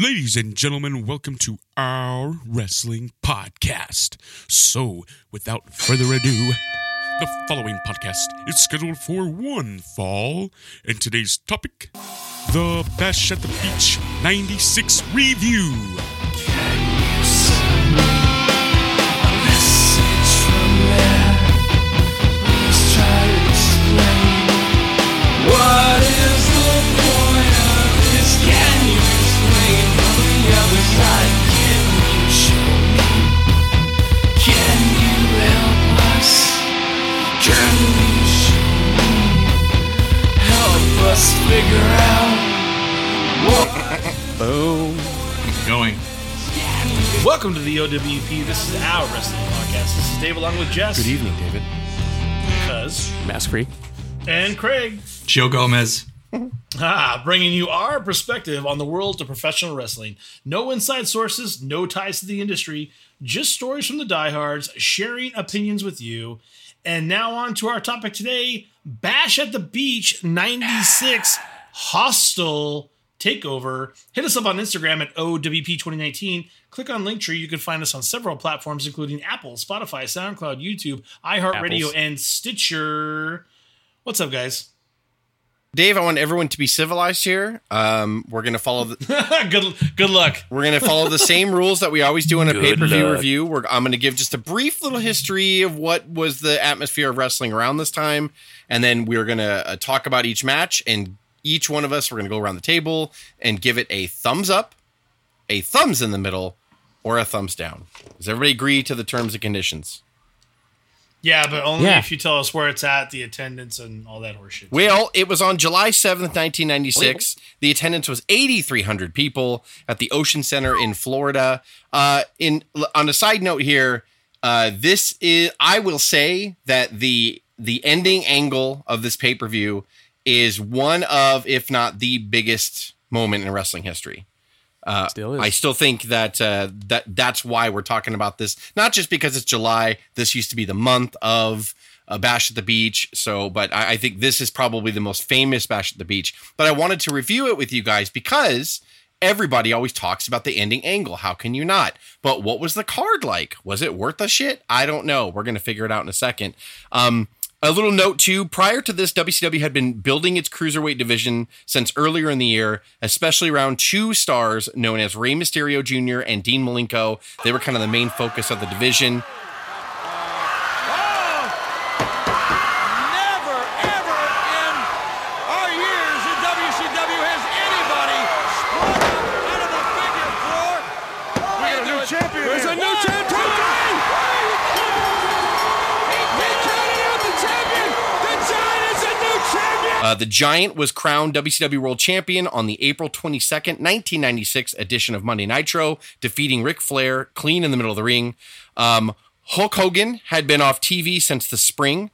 Ladies and gentlemen, welcome to our wrestling podcast. So, without further ado, the following podcast is scheduled for one fall, and today's topic the Bash at the Beach 96 review. Us figure out what Boom. Going. Welcome to the OWP. This is our wrestling podcast. This is Dave along with Jess. Good evening, David. Cuz. Mask free. And Craig. Joe Gomez. Ah, bringing you our perspective on the world of professional wrestling. No inside sources, no ties to the industry, just stories from the diehards, sharing opinions with you. And now on to our topic today Bash at the Beach 96 Hostile Takeover. Hit us up on Instagram at OWP2019. Click on Linktree. You can find us on several platforms, including Apple, Spotify, SoundCloud, YouTube, iHeartRadio, Apples. and Stitcher. What's up, guys? Dave, I want everyone to be civilized here. Um, we're gonna follow the good, good luck. we're gonna follow the same rules that we always do in a Good pay per view review. We're, I'm gonna give just a brief little history of what was the atmosphere of wrestling around this time, and then we're gonna uh, talk about each match. And each one of us, we're gonna go around the table and give it a thumbs up, a thumbs in the middle, or a thumbs down. Does everybody agree to the terms and conditions? Yeah, but only Yeah. if you tell us where it's at, the attendance, and all that horseshit. Well, it was on July 7th, 1996. The attendance was 8,300 people at the Ocean Center in Florida. Uh, in on a side note here, uh, this is I will say that the the ending angle of this pay-per-view is one of if not the biggest moment in wrestling history. Uh, Still is. I still think that uh, that that's why we're talking about this. Not just because it's July. This used to be the month of uh, Bash at the Beach. So, but I, I think this is probably the most famous Bash at the Beach. But I wanted to review it with you guys because everybody always talks about the ending angle. How can you not? But what was the card like? Was it worth a shit? I don't know. We're gonna figure it out in a second. Um, a little note too, prior to this, WCW had been building its cruiserweight division since earlier in the year, especially around two stars known as Rey Mysterio Jr. and Dean Malenko. They were kind of the main focus of the division. Uh, the Giant was crowned WCW World Champion on the April 22nd, 1996 edition of Monday Nitro, defeating Ric Flair clean in the middle of the ring. Um, Hulk Hogan had been off TV since the spring,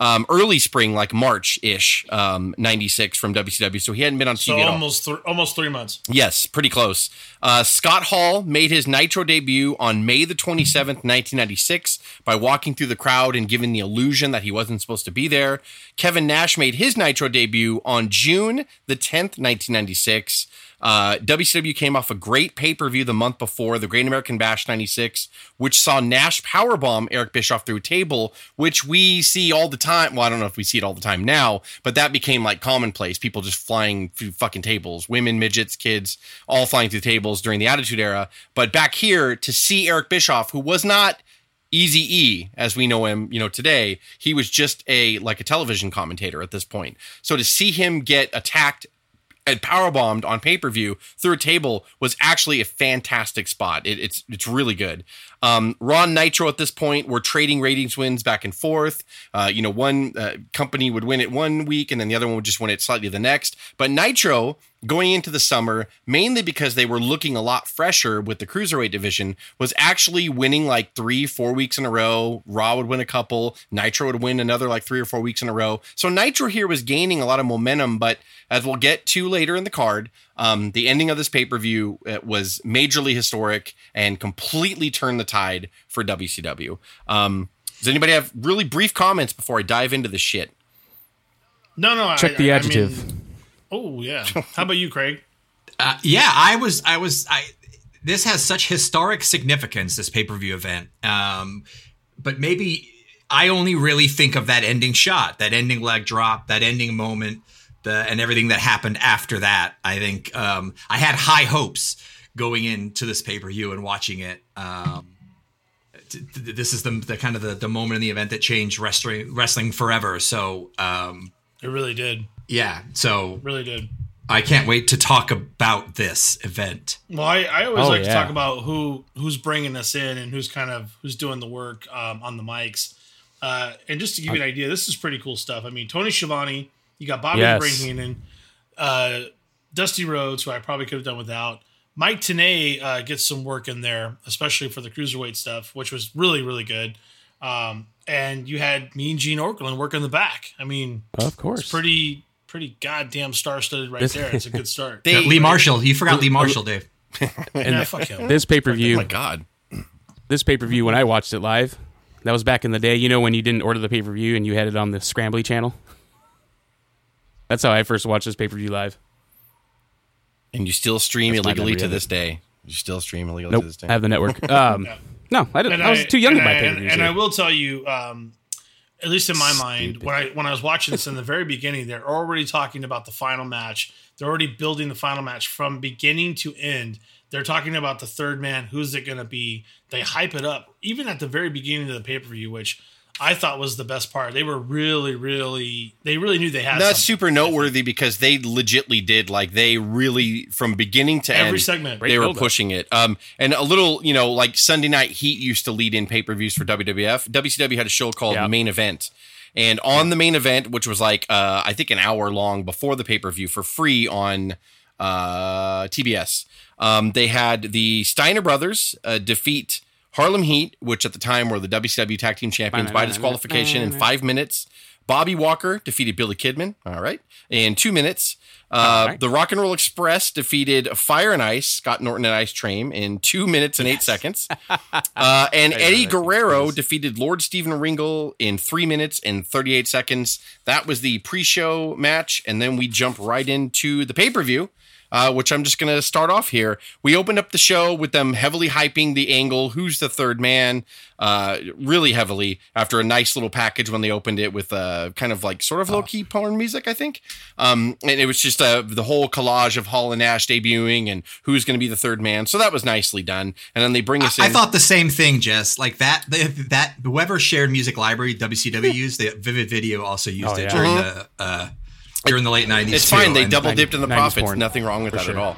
um, early spring, like March ish, um, 96 from WCW. So he hadn't been on TV so at all. almost th- almost three months. Yes, pretty close. Uh, Scott Hall made his Nitro debut on May the 27th, 1996, by walking through the crowd and giving the illusion that he wasn't supposed to be there. Kevin Nash made his Nitro debut on June the 10th, 1996. Uh, WCW came off a great pay per view the month before, the Great American Bash 96, which saw Nash powerbomb Eric Bischoff through a table, which we see all the time. Well, I don't know if we see it all the time now, but that became like commonplace. People just flying through fucking tables, women, midgets, kids, all flying through tables during the Attitude Era. But back here, to see Eric Bischoff, who was not Easy E, as we know him, you know, today, he was just a like a television commentator at this point. So to see him get attacked and powerbombed on pay per view through a table was actually a fantastic spot. It, it's it's really good. Um, Raw Nitro at this point were trading ratings wins back and forth. Uh, you know, one uh, company would win it one week, and then the other one would just win it slightly the next. But Nitro going into the summer, mainly because they were looking a lot fresher with the cruiserweight division, was actually winning like three, four weeks in a row. Raw would win a couple. Nitro would win another like three or four weeks in a row. So Nitro here was gaining a lot of momentum, but as we'll get to later in the card, um, the ending of this pay per view was majorly historic and completely turned the tide for WCW. Um, does anybody have really brief comments before I dive into the shit? No, no. Check I- the I- I adjective. mean- oh yeah. How about you, Craig? Uh, yeah, I was, I was, I. This has such historic significance. This pay per view event, um, but maybe I only really think of that ending shot, that ending leg drop, that ending moment, the and everything that happened after that. I think um, I had high hopes going into this pay per view and watching it. Um, t- t- this is the, the kind of the, the moment in the event that changed wrestling wrestling forever. So um, It really did. yeah, so Really did. I can't wait to talk about this event. Well, I, I always Oh, like to talk about who who's bringing us in and who's kind of who's doing the work um, on the mics. Uh, and just to give you an idea, this is pretty cool stuff. I mean, Tony Schiavone, you got Bobby Yes. the Brain uh, Dusty Rhodes, who I probably could have done without. Mike Tenay uh, gets some work in there, especially for the cruiserweight stuff, which was really really good. Um, and you had me and Gene Okerlund work in the back. I mean, Of course. it's pretty pretty goddamn star studded right there. It's a good start. They- Lee Marshall, you forgot Lee Marshall, Dave. yeah, fuck him. this pay per Oh view, my god. this pay per view, when I watched it live, that was back in the day. You know when you didn't order the pay per view and you had it on the Scrambly channel. That's how I first watched this pay per view live. And you still stream That's illegally to of it. this day. You still stream illegally Nope, to this day. I have the network. Um, no, I didn't. And I was too young to and buy pay per and, and I will tell you, um, at least in my mind, when I when I was watching this in the very beginning, they're already talking about the final match. They're already building the final match from beginning to end. They're talking about the third man. Who's it going to be? They hype it up even at the very beginning of the pay per view, which I thought was the best part. They were really, really, they really knew they had That's something. super noteworthy because they legitly did like they really from beginning to Every end segment. they were pushing it. Um, and a little, you know, like Sunday Night Heat used to lead in pay per views for WWF. WCW had a show called Yeah. Main Event, and on the main event, which was like uh, I think an hour long before the pay per view for free on uh, TBS, um, they had the Steiner brothers uh, defeat Harlem Heat, which at the time were the WCW Tag Team Champions by disqualification in five minutes. Bobby Walker defeated Billy Kidman. All right, in two minutes. Uh, right. The Rock and Roll Express defeated Fire and Ice, Scott Norton and Ice Train, in two minutes and eight seconds. Uh, and Eddie Guerrero defeated Lord Steven Regal in three minutes and 38 seconds. That was the pre show match. And then we jump right into the pay per view. Uh, which I'm just going to start off here. We opened up the show with them heavily hyping the angle, who's the third man, uh, really heavily after a nice little package when they opened it with uh, kind of like sort of low key porn music, I think. Um, and it was just uh, the whole collage of Hall and Nash debuting and who's going to be the third man. So that was nicely done. And then they bring us in. I thought the same thing, Jess. Like that, that whoever shared music library WCW used, the Vivid Video also used Oh, it yeah. during the uh, during the late nineties. It's fine. They double dipped in the 90s profits. porn. Nothing wrong with that sure. at all.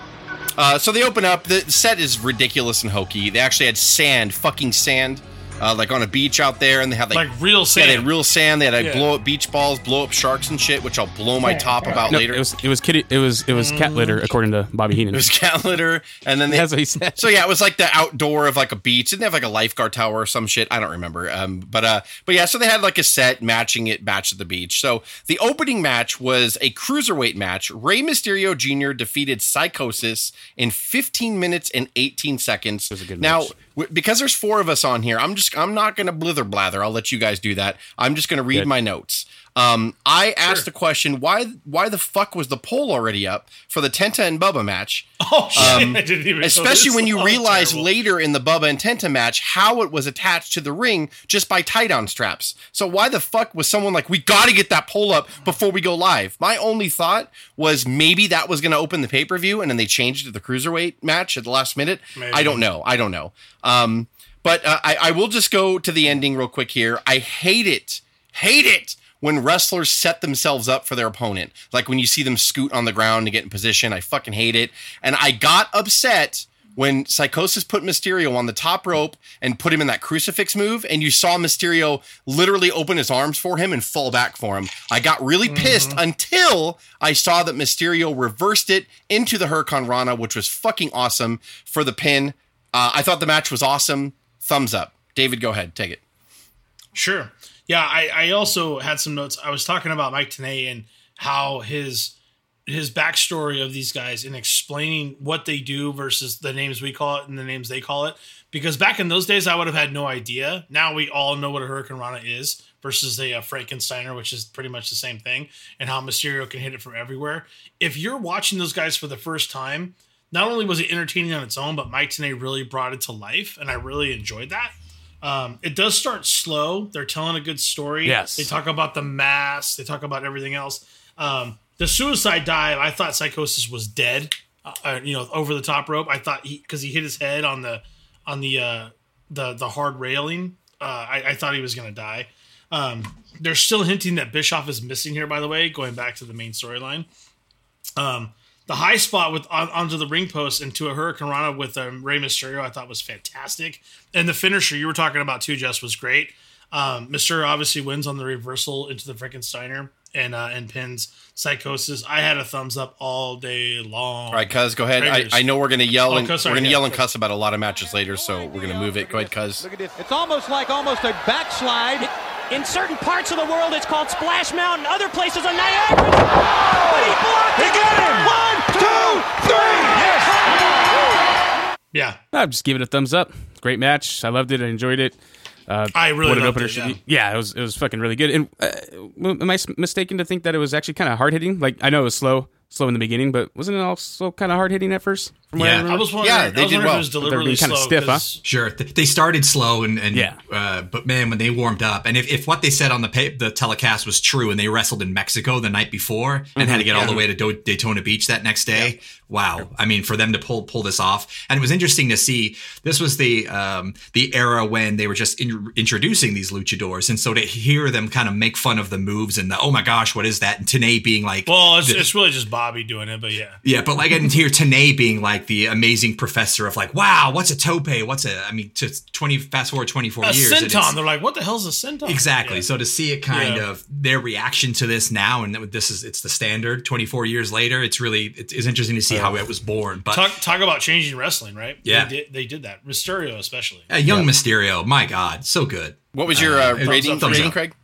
Uh, so they open up. The set is ridiculous and hokey. They actually had sand, fucking sand, uh, like on a beach out there, and they had like, Like real yeah, sand. they had real sand. They had like, Yeah. blow up beach balls, blow up sharks and shit, which I'll blow my top about No, later. it was it was kitty. It was it was cat litter, according to Bobby Heenan. It was cat litter, and then they That's what he said. So yeah, it was like the outdoor of like a beach. Didn't they have like a lifeguard tower or some shit. I don't remember. Um, but uh, but yeah, so they had like a set matching it match at the beach. So the opening match was a cruiserweight match. Rey Mysterio Jr. defeated Psychosis in 15 minutes and 18 seconds. was a good now, match. Because there's four of us on here, I'm just I'm not gonna blither blather. I'll let you guys do that. I'm just gonna read Good. my notes. Um, I asked the question why why the fuck was the pole already up for the Tenta and Bubba match? Oh shit! I didn't even. especially when you Oh, realize terrible. later in the Bubba and Tenta match how it was attached to the ring just by tie-down straps. So why the fuck was someone like, we got to get that pole up before we go live? My only thought was maybe that was going to open the pay-per-view and then they changed it to the cruiserweight match at the last minute. Maybe. I don't know. I don't know. Um, but uh, I, I will just go to the ending real quick here. I hate it. Hate it when wrestlers set themselves up for their opponent. Like when you see them scoot on the ground to get in position. I fucking hate it. And I got upset when Psychosis put Mysterio on the top rope and put him in that crucifix move, and you saw Mysterio literally open his arms for him and fall back for him. I got really pissed until I saw that Mysterio reversed it into the Hurricane Rana, which was fucking awesome for the pin. Uh, I thought the match was awesome. Thumbs up. David, go ahead. Take it. Sure. Yeah, I, I also had some notes. I was talking about Mike Tenay and how his his backstory of these guys and explaining what they do versus the names we call it and the names they call it. Because back in those days, I would have had no idea. Now we all know what a Hurricane Rana is versus a, uh Frankensteiner, which is pretty much the same thing, and how Mysterio can hit it from everywhere. If you're watching those guys for the first time, not only was it entertaining on its own, but Mike Tenay really brought it to life, and I really enjoyed that. Um, it does start slow. They're telling a good story. Yes. They talk about the mass. They talk about everything else. Um, the suicide dive, I thought Psychosis was dead. Uh, uh, you know, over the top rope. I thought he because he hit his head on the on the uh, the the hard railing. Uh, I, I thought he was going to die. Um, they're still hinting that Bischoff is missing here. By the way, going back to the main storyline. Um, the high spot with on, onto the ring post into a Hurricane Rana with um, Rey Mysterio, I thought was fantastic, and the finisher you were talking about too, Jess, was great. Um, Mysterio obviously wins on the reversal into the Frankensteiner and uh, and pins Psychosis. I had a thumbs up all day long. All right, Cuz, go ahead. I, I know we're gonna yell Oh, and Cuz, we're gonna yeah. yell and cuss about a lot of matches later, so we're gonna move it. Go ahead, Cuz. Look at this. It's almost like almost a backslide. In certain parts of the world, it's called Splash Mountain. Other places on Niagara. But he blocked He it. got him. One, two, three. Yes. Yeah, I'm just giving it a thumbs up. Great match. I loved it. I enjoyed it. Uh, I really what an opener it, should yeah. be. Yeah, it was it was fucking really good. And uh, am I mistaken to think that it was actually kind of hard hitting? Like I know it was slow, slow in the beginning, but wasn't it also kind of hard hitting at first? From what I Yeah. I was wondering. Yeah, they I was did well. it was deliberately being kinda slow. stiff, huh? 'cause- Sure, they started slow and, and Yeah. uh, but man, when they warmed up, and if, if what they said on the pa- the telecast was true, and they wrestled in Mexico the night before and had to get all the way to Do- Daytona Beach that next day, wow! I mean, for them to pull pull this off, and it was interesting to see. This was the um, the era when they were just in- introducing these luchadors, and so to hear them kind of make fun of the moves and the oh my gosh, what is that? And Tenay being like, Well, it's, the- it's really just Bobby doing it, but yeah. yeah, but like I didn't hear Tenay being like the amazing professor of like, wow, what's a tope? What's a? I mean, to twenty fast forward twenty four A years. and senton. it's- They're like, what the hell's a senton? Exactly. Yeah. So to see it kind Yeah. of their reaction to this now, and that this is it's the standard. Twenty four years later, it's really it's, it's interesting to see how it was born. But talk talk about changing wrestling, right? Yeah. they did, they did that. Mysterio, especially. uh, young Mysterio, my God, so good. What was your uh, thumbs rating, thumbs rating up. Craig?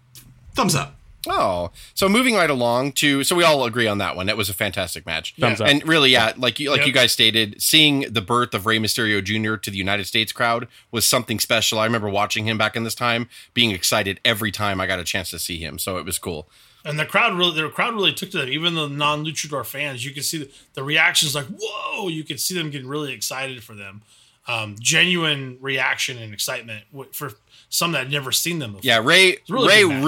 Thumbs up. Oh, so moving right along to so we all agree on that one. That was a fantastic match. Thumbs up. And really, yeah, like you like Yep. you guys stated, seeing the birth of Rey Mysterio Jr. to the United States crowd was something special. I remember watching him back in this time, being excited every time I got a chance to see him. So it was cool. And the crowd really, the crowd really took to them. Even the non-luchador fans, you could see the, the reactions. Like, whoa! You could see them getting really excited for them. Um, genuine reaction and excitement for some that had never seen them before. Yeah, Ray really Ray really,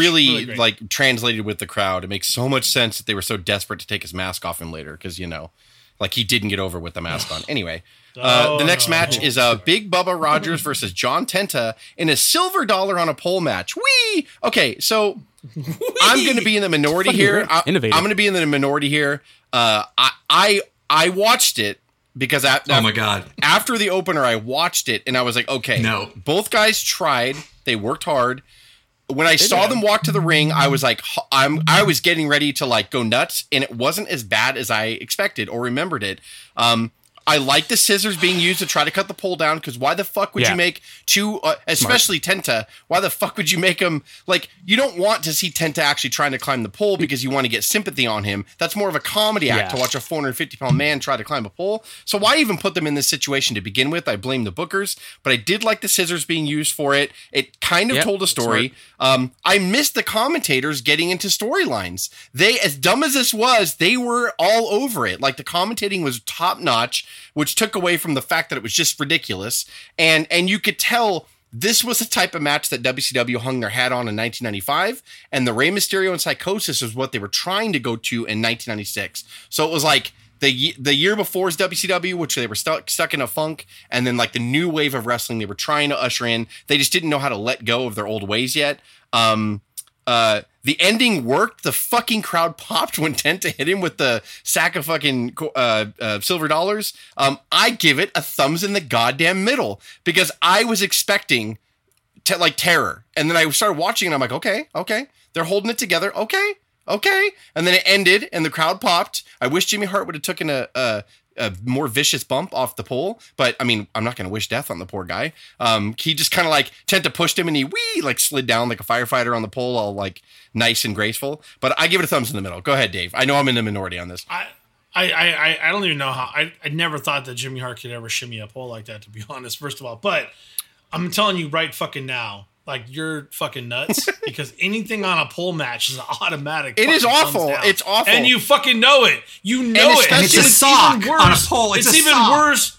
Really like translated with the crowd. It makes so much sense that they were so desperate to take his mask off him later because you know, like he didn't get over with the mask on. Anyway, uh, Oh, the next no. match is uh, Big Bubba Rogers versus John Tenta in a silver dollar on a pole match. Wee. Okay, so I'm going to be in the minority here. I, Innovative. I'm going to be in the minority here. Uh, I I I watched it because I, Oh my God. after the opener, I watched it and I was like, okay, No. both guys tried. They worked hard. When I saw them walk to the ring, I was like, I'm, I was getting ready to like go nuts, and it wasn't as bad as I expected or remembered it. Um, I like the scissors being used to try to cut the pole down because why the fuck would Yeah. you make two, uh, especially Tenta? Why the fuck would you make him like? You don't want to see Tenta actually trying to climb the pole because you want to get sympathy on him. That's more of a comedy act Yeah. to watch a 450 pound man try to climb a pole. So why even put them in this situation to begin with? I blame the bookers, but I did like the scissors being used for it. It kind of Yep, told a story. Um, I missed the commentators getting into storylines. They, as dumb as this was, they were all over it. Like the commentating was top notch, which took away from the fact that it was just ridiculous. And and you could tell this was the type of match that WCW hung their hat on in 1995, and the Rey Mysterio and Psychosis was what they were trying to go to in 1996. So it was like the the year before's WCW, which they were stuck stuck in a funk, and then like the new wave of wrestling they were trying to usher in. They just didn't know how to let go of their old ways yet. Um, uh, the ending worked. The fucking crowd popped when Tenta hit him with the sack of fucking uh, uh, silver dollars. Um, I give it a thumbs in the goddamn middle because I was expecting like terror, and then I started watching, and I'm like, okay, okay, they're holding it together, okay, okay, and then it ended, and the crowd popped. I wish Jimmy Hart would have taken a, a a more vicious bump off the pole, but I mean, I'm not going to wish death on the poor guy. Um, he just kind of like Tenta pushed him, and he wee like slid down like a firefighter on the pole, all like nice and graceful. But I give it a thumbs in the middle. Go ahead, Dave. I know I'm in the minority on this. I, I, I, I- don't even know how. I, I never thought that Jimmy Hart could ever shimmy a pole like that. To be honest, first of all, but I'm telling you right fucking now, like you're fucking nuts because anything on a pole match is automatic. It is awful. It's awful. and you fucking know it. You know it. especially- it's a even sock worse. on a pole. It's a even sock. worse.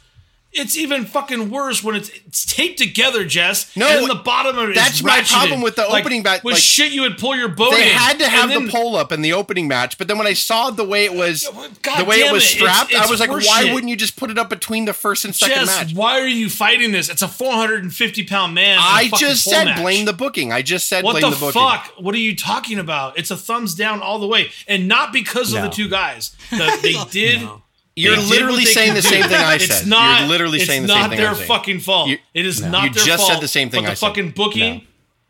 It's even fucking worse when it's, it's taped together, Jess. No, and the bottom of it is that's my ratcheted. problem with the Like, opening match, With like, shit, you would pull your boat. They in, had to have then- the pole up in the opening match, but then when I saw the way it was, God the way it damn was it, it's- strapped, I was like, horse why shit. wouldn't you just put it up between the first and second Jess, match? why are you fighting this? It's a 450 pound man. in a I fucking just pole said match. blame the booking. I just said What blame the, the, booking. fuck? What are you talking about? It's a thumbs down all the way, and not because of No. the two guys. The, they did. You're they literally saying could the same thing I said. It's said. not. You're literally it's saying the not same thing their I'm saying. fucking fault. You- it is No. not You their just fault. said the same thing But the I said. fucking booking, No.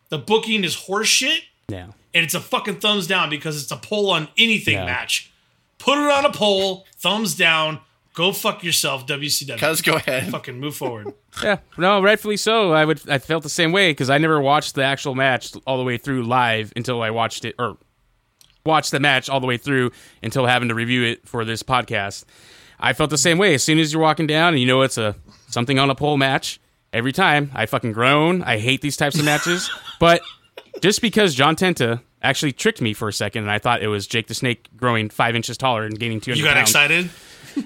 the booking is horseshit, Yeah. and it's a fucking thumbs down because it's a pole on anything No. match. Put it on a pole, thumbs down. Go fuck yourself, WCW. Cuz, go ahead. Fucking move forward. Yeah, no, rightfully so. I would. I felt the same way because I never watched the actual match all the way through live until I watched it, or watched the match all the way through until having to review it for this podcast. I felt the same way. As soon as you're walking down and you know it's a something on a pole match, every time I fucking groan. I hate these types of matches, but just because John Tenta actually tricked me for a second and I thought it was Jake the Snake growing five inches taller and gaining 200 You got pounds. excited?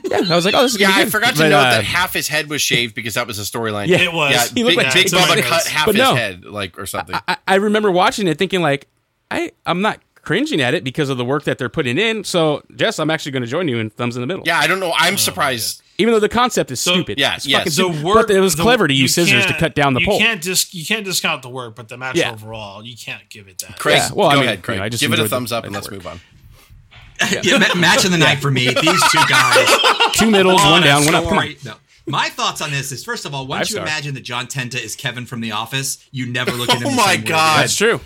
Yeah, I was like, oh, this is Yeah, I good. forgot to But, note uh, that half his head was shaved because that was a storyline. Yeah. It was. Yeah, He Big, looked like Big Jake Bubba the cut half But his no. head, like or something. I, I remember watching it thinking like I I'm not cringing at it because of the work that they're putting in. So Jess, I'm actually going to join you in thumbs in the middle. yeah, I don't know. I'm surprised. Oh, Even though the concept is stupid. yeah, It's yes. fucking The the stupid. work, but it was the- clever to use scissors to cut down the you pole. Can't dis, you can't discount the work, but the match Yeah. overall, you can't give it that. Craig, Yeah, well, I go mean, ahead, Craig. you know, I just Give it a enjoyed the- thumbs up and let's work. move on. yeah, ma- match of the night for me. These two guys. Two middles, one down, one up. Come on. No. My thoughts on this is first of all, once you Five star. imagine that John Tenta is Kevin from The Office, you never look at him. Oh the my same way God. again. That's true.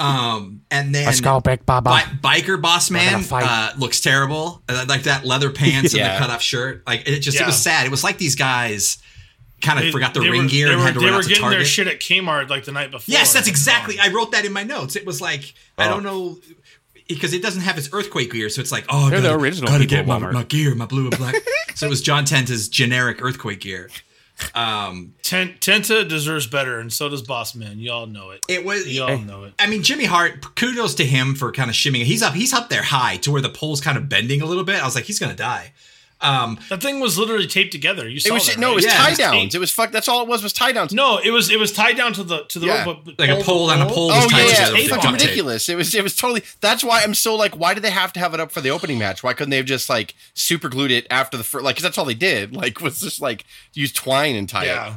Um, and then Let's go, Big Bubba. Bi- biker boss man uh, looks terrible. Uh, like that leather pants Yeah. and the cut off shirt. Like it just Yeah. it was sad. It was like these guys kind of They- forgot the ring were- gear and were, had to run out to Target. They were getting Target. their shit at Kmart like the night before. Yes, that's exactly. I wrote that in my notes. It was like I Oh. don't know because it doesn't have its earthquake gear, so it's like oh, I They're the gotta- original Gotta get my, my gear, my blue and black. so it was John Tenta's generic earthquake gear. Um, Ten- Tenta deserves better, and so does Boss Man. You all know it. it was. You all know it. I mean, Jimmy Hart. Kudos to him for kind of shimming. He's up. He's up there high to where the pole's kind of bending a little bit. I was like, he's gonna die. Um, That thing was literally taped together. You saw It was that, no, right? it was Yeah, tie downs. It was fuck. That's all it was. Was tie downs. No, it was it was tied down to the to the Yeah. rope, but Like a pole pole to on a pole was Oh tied yeah, together yeah. with It's the fucking duct tape. ridiculous. It was. It was totally. That's why I'm so like. Why did they have to have it up for the opening match? Why couldn't they have just like super glued it after the first? Like, because that's all they did. Like, was just like use twine and tie Yeah. it.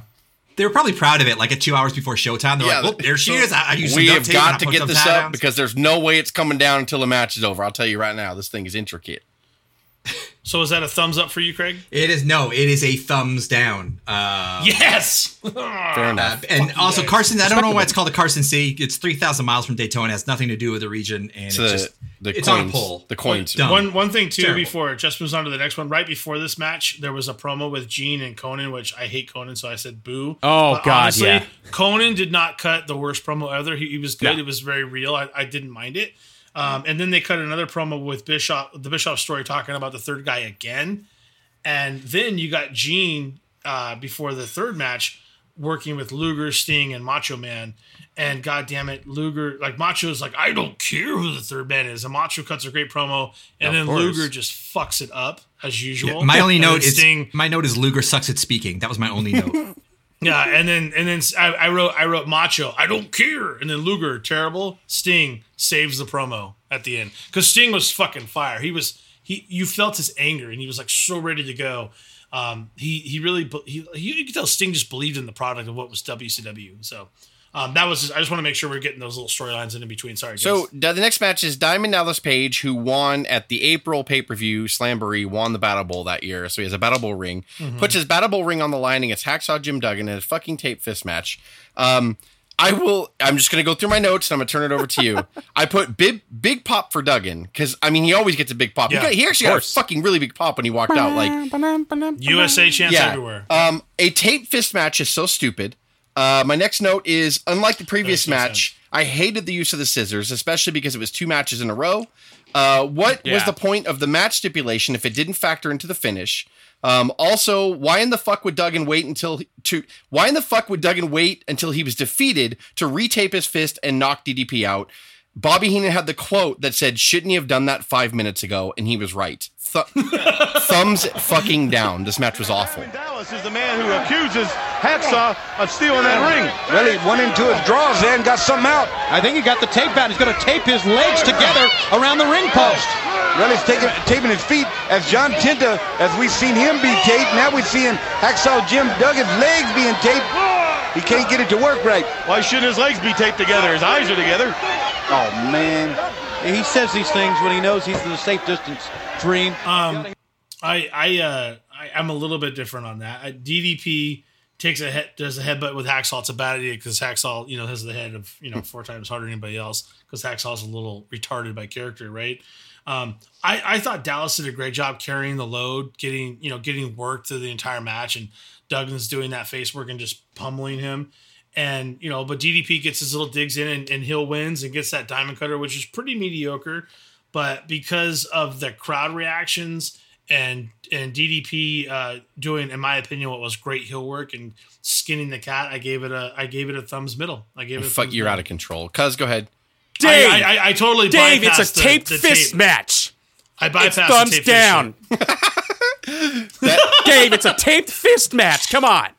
they were probably proud of it. Like at two hours before showtime, they're Yeah, like, "Well, there she so is." I, I used We duct have tape got to get this up downs. because there's no way it's coming down until the match is over. I'll tell you right now, this thing is intricate. So is that a thumbs up for you, Craig? it is no, it is a thumbs down. Uh, Yes. Fair Uh, enough. and Fuck also guys. Carson, I don't know why it's called the Carson Sea. It's three thousand miles from Daytona. It has nothing to do with the region, and So it's the- just the it's on a pole. the coins. Dumb. One one thing too Terrible. before it just moves on to the next one. Right before this match, there was a promo with Gene and Conan, which I hate Conan, so I said boo. Oh, But God, yeah. Conan did not cut the worst promo ever. He, he was good. No. It was very real. I, I didn't mind it. Um, and then they cut another promo with Bischoff, the Bischoff story, talking about the third guy again. And then you got Gene uh, before the third match working with Luger, Sting, and Macho Man. And god damn it, Luger, like Macho's like, I don't care who the third man is. And Macho cuts a great promo, and Of then course. Luger just fucks it up as usual. My only And then note is Sting, my note is Luger sucks at speaking. That was my only note. yeah, and then and then I, I wrote I wrote Macho, I don't care, and then Luger, terrible. Sting saves the promo at the end because Sting was fucking fire. He was he you felt his anger and he was like so ready to go. Um, he he really he, he you could tell Sting just believed in the product of what was WCW. So um, that was just I just want to make sure we're getting those little storylines in between. Sorry, guys. So the next match is Diamond Dallas Page, who won at the April pay per view Slamboree, won the Battle Bowl that year. So he has a Battle Bowl ring, puts his Battle Bowl ring on the line against Hacksaw Jim Duggan in a fucking tape fist match. Um, I will. I'm just gonna go through my notes and I'm gonna turn it over to you. I put big big pop for Duggan because I mean he always gets a big pop. He, Yeah, got, he actually got a fucking really big pop when he walked out. Like USA chants yeah. everywhere. Um, a tape fist match is so stupid. Uh, my next note is unlike the previous match, I hated the use of the scissors, especially because it was two matches in a row. Uh, what was the point of the match stipulation if it didn't factor into the finish? Um, also, why in the fuck would Duggan wait until to why in the fuck would Duggan wait until he was defeated to retape his fist and knock DDP out? Bobby Heenan had the quote that said, "Shouldn't he have done that five minutes ago?" And he was right. Th- thumbs fucking down. This match was awful. Dallas is the man who accuses Hacksaw of stealing that ring. Well, he went into his drawers there and got something out. I think he got the tape out. He's going to tape his legs together around the ring post. Well, he's taking, taping his feet as John Tenta, as we've seen him be taped. Now we're seeing Hacksaw Jim Duggan's legs being taped. He can't get it to work right. Why shouldn't his legs be taped together? His eyes are together. Oh, man. He says these things when he knows he's in a safe distance. Dream. Um, I I uh I, I'm a little bit different on that. I, DDP takes a head does a headbutt with Hacksaw. It's a bad idea because Hacksaw you know has the head of you know four times harder than anybody else because Hacksaw's a little retarded by character, right? Um, I I thought Dallas did a great job carrying the load, getting you know getting work through the entire match, and Duggan's doing that face work and just pummeling him. And you know, but DDP gets his little digs in, and, and Hill wins and gets that diamond cutter, which is pretty mediocre. But because of the crowd reactions and and DDP uh, doing, in my opinion, what was great heel work and skinning the cat, I gave it a I gave it a thumbs middle. I gave it. A Fuck, you're middle. out of control. Cuz, go ahead. Dave, I, I, I totally Dave, it's a taped the fist tape. match. I bypassed It's the thumbs tape fist down. shit. Dave, it's a taped fist match. Come on.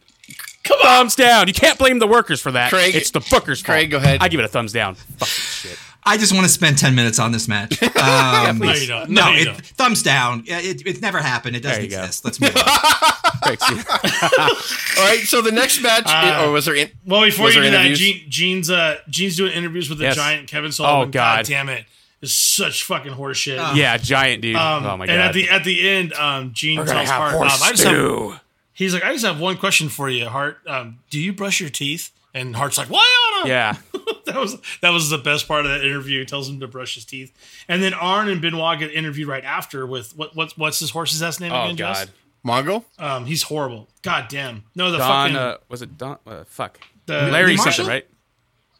Come on. Thumbs down. You can't blame the workers for that. Craig- it's the bookers' fault. Craig, go ahead. I give it a thumbs down. Fucking shit. I just want to spend 10 minutes on this match. Um, No, you don't. No, No, you it, don't. thumbs down. Yeah, It, it never happened. It doesn't There you go. exist. Let's move on. Craig's- All right, so the next match, Uh, or was there? In, Well, before you there do that, interviews? Gene, Gene's uh, Gene's doing interviews with the Yes. giant Kevin Sullivan. Oh, God. damn it, it's such fucking horseshit. yeah, giant dude. Um, oh my god. And at the at the end, um, Gene We're gonna tells have Hart, um, horse I just have, stew. He's like, I just have one question for you, Hart. Um, do you brush your teeth? And Hart's like, why on Yeah. that was that was the best part of that interview. He tells him to brush his teeth, and then Arn and Benoit get interviewed right after with what what's what's his horse's ass name Oh again? Jess? god. Mongo? Um, he's horrible. God damn. No, the Don. fucking Uh, was it Don? Uh, fuck. the, Larry Lee something, Marshall? right?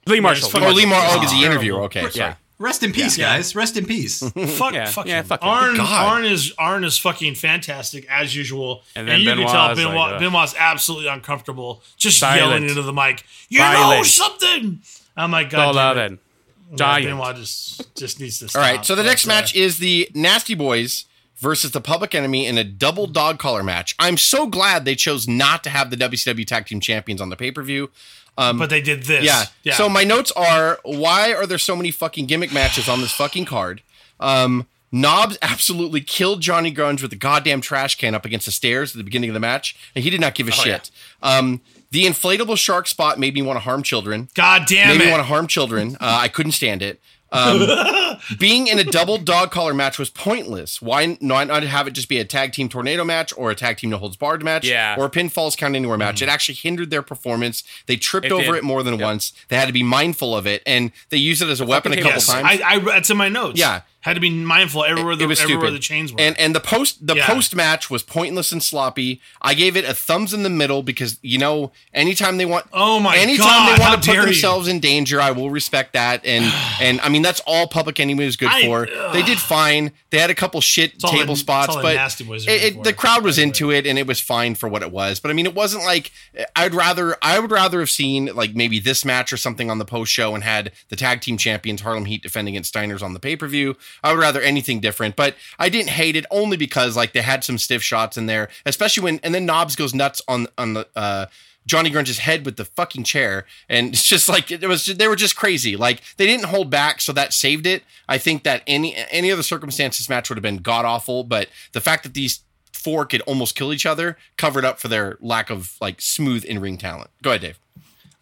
Lee Marshall. fucking- Oh, Lee Mar- oh, Oh, is the terrible. interviewer. Okay, sorry. Yeah. Rest in peace, guys. Rest in peace. Fuck, Yeah, fuck yeah, him. fuck him. Arn, Arn is Arn is fucking fantastic as usual, And and, then you can tell is Benoit, like, Benoit's absolutely uncomfortable, just Violent. yelling into the mic. You know something? I'm like, All God out damn it. then. Yeah, Giant. Benoit just just needs to All stop. right, so the But, next match is the Nasty Boys versus the Public Enemy in a double dog collar match. I'm so glad they chose not to have the WCW Tag Team Champions on the pay per view. But they did this. Yeah. yeah. So my notes are: Why are there so many fucking gimmick matches on this fucking card? Um, Knobbs absolutely killed Johnny Grunge with a goddamn trash can up against the stairs at the beginning of the match, and he did not Oh, give a shit. Um, the inflatable shark spot made me want to harm children. God damn made me want to harm children. Uh, I couldn't stand it. Um, being in a double dog collar match was pointless. Why not, not have it just be a tag team tornado match or a tag team no holds barred match Yeah. or a pinfalls count anywhere match? It actually hindered their performance. They tripped It over did. it more than Yep. once. They had to be mindful of it, and they used it as a weapon a couple yes, times. I, I that's in my notes. Yeah. Had to be mindful everywhere the everywhere the chains were. And and the post the Yeah. post match was pointless and sloppy. I gave it a thumbs in the middle because you know anytime they want Oh my anytime God, they want to put dare you. themselves in danger, I will respect that. And and I mean that's all Public Enemy was good I- for. They did fine. They had a couple shit all table the- spots, it's but Nasty it, it- the crowd was into it and it was fine for what it was. But I mean it wasn't like I'd rather I would rather have seen like maybe this match or something on the post show and had the tag team champions Harlem Heat defending against Steiners on the pay per view. I would rather anything different, but I didn't hate it only because like they had some stiff shots in there, especially when and then Knobbs goes nuts on on the uh Johnny Grunge's head with the fucking chair, and it's just like it was. They were just crazy. Like they didn't hold back, so that saved it. I think that any any other circumstances match would have been god awful. But the fact that these four could almost kill each other covered up for their lack of like smooth in ring talent. Go ahead, Dave.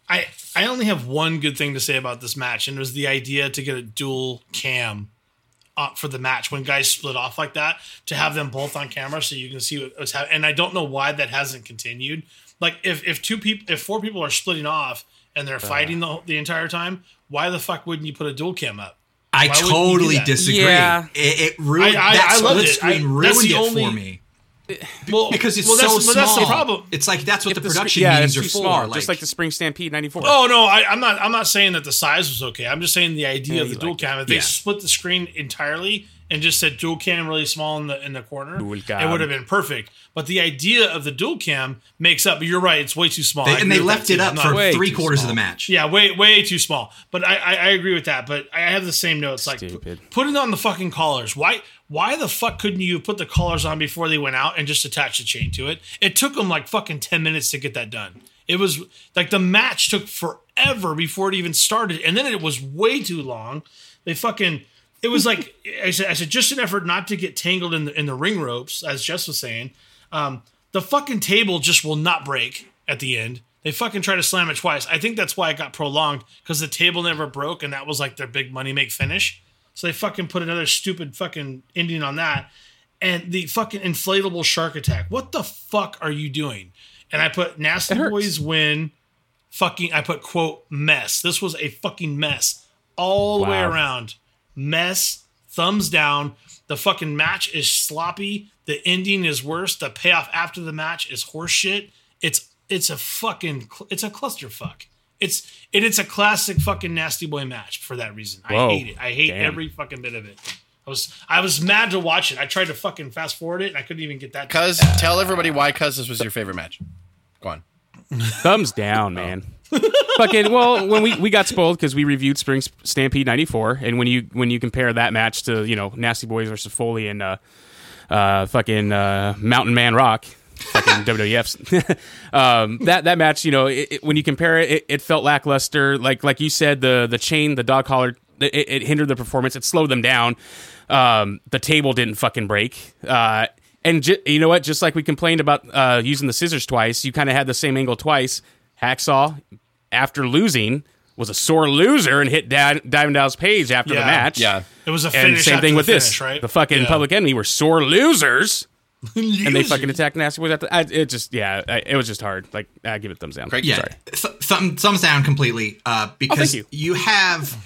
I I only have one good thing to say about this match, and it was the idea to get a dual cam uh, for the match when guys split off like that to have them both on camera so you can see what- what's happening. And I don't know why that hasn't continued. Like if if two people if four people are splitting off and they're fighting the, the entire time, why the fuck wouldn't you put a dual cam up? I Why wouldn't you do totally disagree. Yeah. It, it ruined I- I- that I split it. screen I- ruined it only- for me Well, because it's well, so that's, small. that's the problem. It's like that's what the, If sc- production yeah, meetings are too for. small, like, just like the Spring Stampede '94. Oh no, I, I'm not. I'm not saying that the size was okay. I'm just saying the idea Yeah, of the dual like cam. If they Yeah. split the screen entirely and just said dual cam really small in the in the corner, Dual it would have been perfect. But the idea of the dual cam makes up. You're right; it's way too small. They, and they left it up for three too quarters of the match. yeah, way way too small. But I, I, I agree with that. But I have the same notes. Like Stupid. put it on the fucking collars. Why why the fuck couldn't you put the collars on before they went out and just attach the chain to it? It took them like fucking ten minutes to get that done. It was like the match took forever before it even started, and then it was way too long. They fucking. It was like I said. I said just an effort not to get tangled in the in the ring ropes, as Jess was saying. Um, the fucking table just will not break at the end. They fucking try to slam it twice. I think that's why it got prolonged because the table never broke, and that was like their big money make finish. So they fucking put another stupid fucking ending on that. And the fucking inflatable shark attack. What the fuck are you doing? And I put Nasty Boys win. Fucking, I put quote mess. This was a fucking mess all the way around. Mess. Thumbs down. The fucking match is sloppy. The ending is worse. The payoff after the match is horseshit. It's it's a fucking it's a clusterfuck. It's and it's a classic fucking nasty boy match for that reason. Whoa. I hate it. I hate Damn. every fucking bit of it. I was I was mad to watch it. I tried to fucking fast forward it and I couldn't even get that. Cuz, tell everybody why Cuz this was your favorite match. Go on. Thumbs down, man. Fucking well, when we, we got spoiled because we reviewed Spring Stampede '94, and when you when you compare that match to you know Nasty Boys versus Foley and uh, uh, fucking uh, Mountain Man Rock, fucking WWF's um, that that match, you know, it, it- when you compare it, it, it felt lackluster. Like like you said, the the chain, the dog collar, it, it hindered the performance. It slowed them down. Um, the table didn't fucking break. Uh, and ju- you know what? Just like we complained about uh, using the scissors twice, you kind of had the same angle twice. Hacksaw, after losing, was a sore loser and hit da- Diamond Dallas Page after the match. Yeah. It was a And finish. same after thing the with this. finish, right? The fucking Yeah. Public Enemy were sore losers, and they fucking attacked Nasty Boys. After, I, it just, yeah, I, it was just hard. Like, I give it thumbs down. Craig? Yeah, Sorry. th- thumb, thumbs down completely. Uh, because you. you. have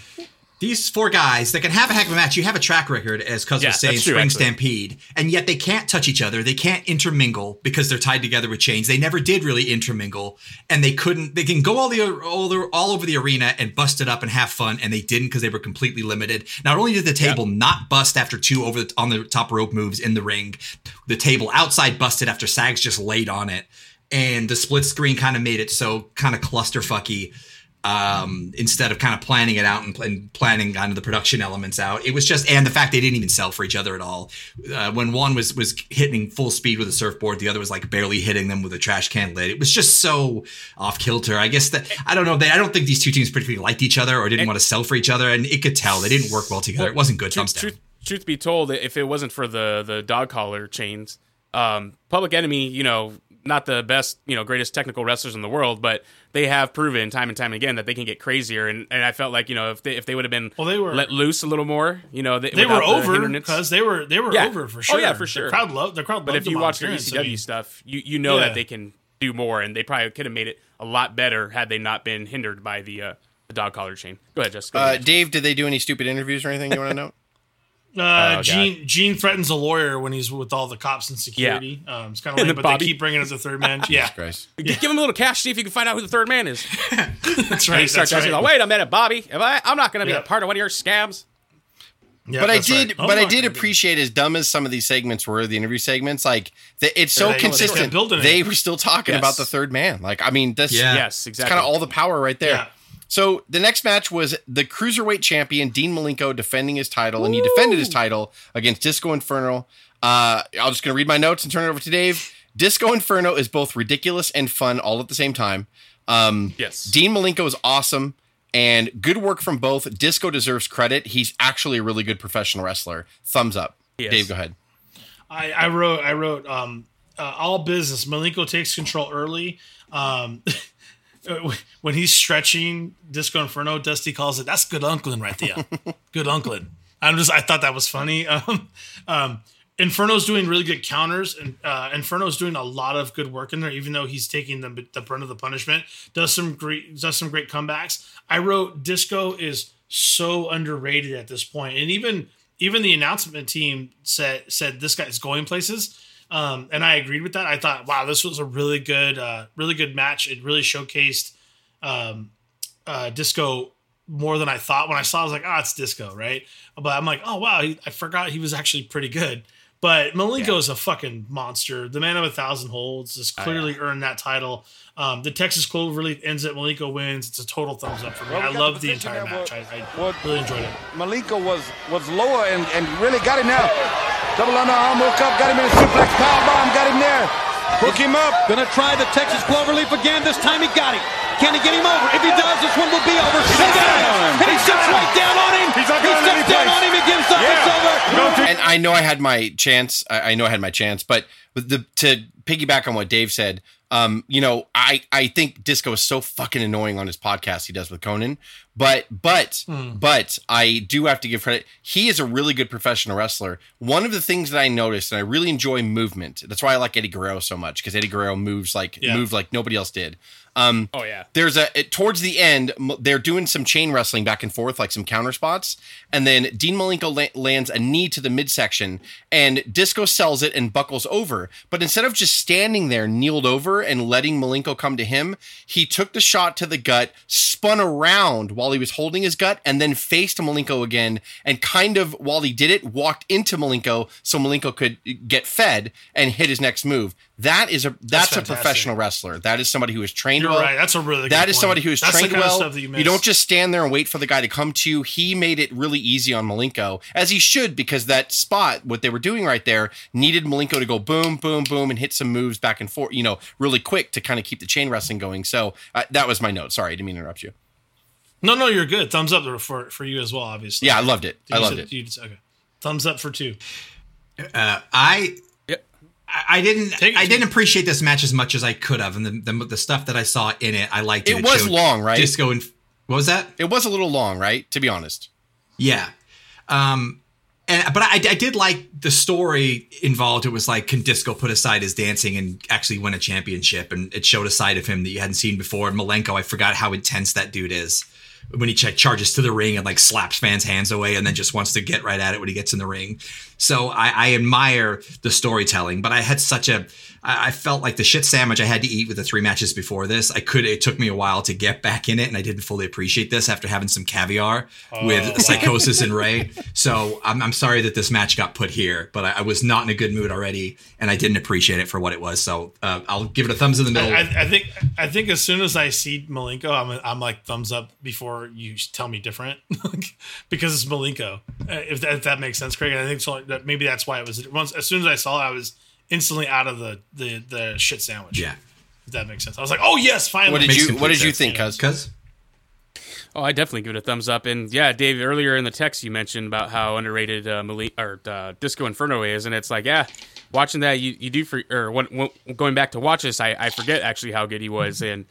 these four guys that can have a heck of a match. You have a track record, as Cuz Yeah, was saying, true, Spring actually. Stampede, and yet they can't touch each other. They can't intermingle because they're tied together with chains. They never did really intermingle, and they couldn't. They can go all the all, the, all over the arena and bust it up and have fun, and they didn't because they were completely limited. Not only did the table not bust after two over the, on the top rope moves in the ring, the table outside busted after Sags just laid on it and the split screen kind of made it so kind of clusterfucky um, instead of kind of planning it out and, and planning kind of the production elements out. It was just and the fact they didn't even sell for each other at all. Uh, when one was was hitting full speed with a surfboard, the other was like barely hitting them with a trash can lid. It was just so off kilter. I guess that I don't know. They, I don't think these two teams particularly liked each other or didn't want to sell for each other, and it could tell they didn't work well together. it wasn't good. Truth, truth, truth be told, if it wasn't for the the dog collar chains, um, Public Enemy, you know, not the best, you know, greatest technical wrestlers in the world, but they have proven time and time again that they can get crazier. And, and I felt like you know if they if they would have been Well, they were- let loose a little more, you know, They were over hindrance. because they were they were Yeah. over for sure. Oh, yeah, for sure. The crowd loved the crowd. But loved if you watch their. ECW I mean, stuff, you you know Yeah. that they can do more, and they probably could have made it a lot better had they not been hindered by the uh, the dog collar chain. Go ahead, Jessica. Uh, Dave, did they do any stupid interviews or anything you want to know? Uh, Oh, Gene Gene threatens a lawyer when he's with all the cops and security. Um, it's kind of And lame, but Bobby- they keep bringing up the third man. Yeah, Christ. Give him a little cash, see if you can find out who the third man is. that's And right. he starts That's asking, right. like, wait a minute, Bobby. Am I, I'm not going to be Yeah. a part of one of your scams. Yeah, but I did, right. Oh, but I did I did. appreciate as dumb as some of these segments were, the interview segments. Like the, it's so they- they consistent. building. They were still talking Yes. about the third man. Like I mean, this Yeah. Yes, exactly. kind of all the power right there. Yeah. So the next match was the cruiserweight champion Dean Malenko defending his title, and he defended his title against Disco Inferno. Uh, I'm just gonna read my notes and turn it over to Dave. Disco Inferno is both ridiculous and fun all at the same time. Um, Yes. Dean Malenko is awesome and good work from both. Disco deserves credit. He's actually a really good professional wrestler. Thumbs up. Yes. Dave, go ahead. I, I wrote I wrote um, uh, all business. Malenko takes control early. Um, when he's stretching Disco Inferno, Dusty calls it that's good uncling right there. good uncling. I'm just I thought that was funny. Um, um, Inferno's doing really good counters, and uh, Inferno's doing a lot of good work in there, even though he's taking the, the brunt of the punishment. Does some great does some great comebacks. I wrote Disco is so underrated at this point, and even even the announcement team said said this guy's going places. Um, and I agreed with that. I thought, wow, this was a really good, uh, really good match. It really showcased um, uh, Disco more than I thought. When I saw, it, I was like, "Ah, it's Disco, right?" But I'm like, "Oh wow, he, I forgot he was actually pretty good." But Malenko is a fucking monster. The man of a thousand holds has clearly earned that title. Um, the Texas Clover Leaf ends it. Malenko wins. It's a total thumbs up for me. Well, I love the the entire there, match. but- I, I what- really enjoyed it. Malenko was was lower and, and really got him now. Double underarm hook up, got him in a suplex power bomb, got him there. Hook him up. Gonna try the Texas Cloverleaf again. This time he got him. Can he get him over? If he does, this one will be over. He's got him. And he sits right down on him. He's not he going sits down anyplace. on him and gives up. It's over. and I know I had my chance. I, I know I had my chance, but the to piggyback on what Dave said, um, you know, I I think Disco is so fucking annoying on his podcast he does with Konnan. But but but I do have to give credit. He is a really good professional wrestler. One of the things that I noticed, and I really enjoy movement. That's why I like Eddie Guerrero so much because Eddie Guerrero moves like Yeah. moved like nobody else did. Um, Oh yeah. there's a it, towards the end they're doing some chain wrestling back and forth like some counter spots and then dean malenko la- lands a knee to the midsection and disco sells it and buckles over but instead of just standing there kneeled over and letting malenko come to him he took the shot to the gut spun around while he was holding his gut and then faced malenko again and kind of while he did it walked into malenko so malenko could get fed and hit his next move that is a that's, a professional wrestler that is somebody who is trained You're well right. That's a really good that is point. somebody who is That's trained well. you you, don't just stand there and wait for the guy to come to you. He made it really easy on Malenko, as he should, because that spot, what they were doing right there, needed Malenko to go boom, boom, boom, and hit some moves back and forth, you know, really quick to kind of keep the chain wrestling going. So uh, that was my note. Sorry, I didn't mean to interrupt you. No, no, you're good. Thumbs up for for you as well. Obviously. Yeah, I loved it. I loved said- it. you just- okay. Thumbs up for two. Uh, I I I didn't. I didn't appreciate this match as much as I could have, and the the, the stuff that I saw in it, I liked it. It was long, right? Disco and what was that? It was a little long, right? To be honest. Yeah. Um, and but I, I did like the story involved. It was like, can Disco put aside his dancing and actually win a championship? And it showed a side of him that you hadn't seen before. And Malenko, I forgot how intense that dude is when he check charges to the ring and like slaps fans' hands away and then just wants to get right at it when he gets in the ring. So I, I admire the storytelling, but I had such a, I I felt like the shit sandwich I had to eat with the three matches before this. I could, it took me a while to get back in it, and I didn't fully appreciate this after having some caviar with Psychosis and Rey. So I'm, I'm sorry that this match got put here, but I, I was not in a good mood already, and I didn't appreciate it for what it was. So uh, I'll give it a thumbs in the middle. I, I think I think as soon as I see Malenko, I'm I'm like thumbs up before you tell me different, because it's Malenko. Uh, If that, if that makes sense, Craig. And I think so. That maybe that's why it was. Once as soon as I saw it, I was instantly out of the the the shit sandwich. yeah. if that makes sense. I was like, oh yes, finally. What did you What did you sense. think, Cuz? Because Oh, I definitely give it a thumbs up. And yeah, Dave, earlier in the text you mentioned about how underrated uh, Mali- or uh, Disco Inferno is, and it's like, yeah, watching that you, you do for or when, when, going back to watch this, I, I forget actually how good he was, and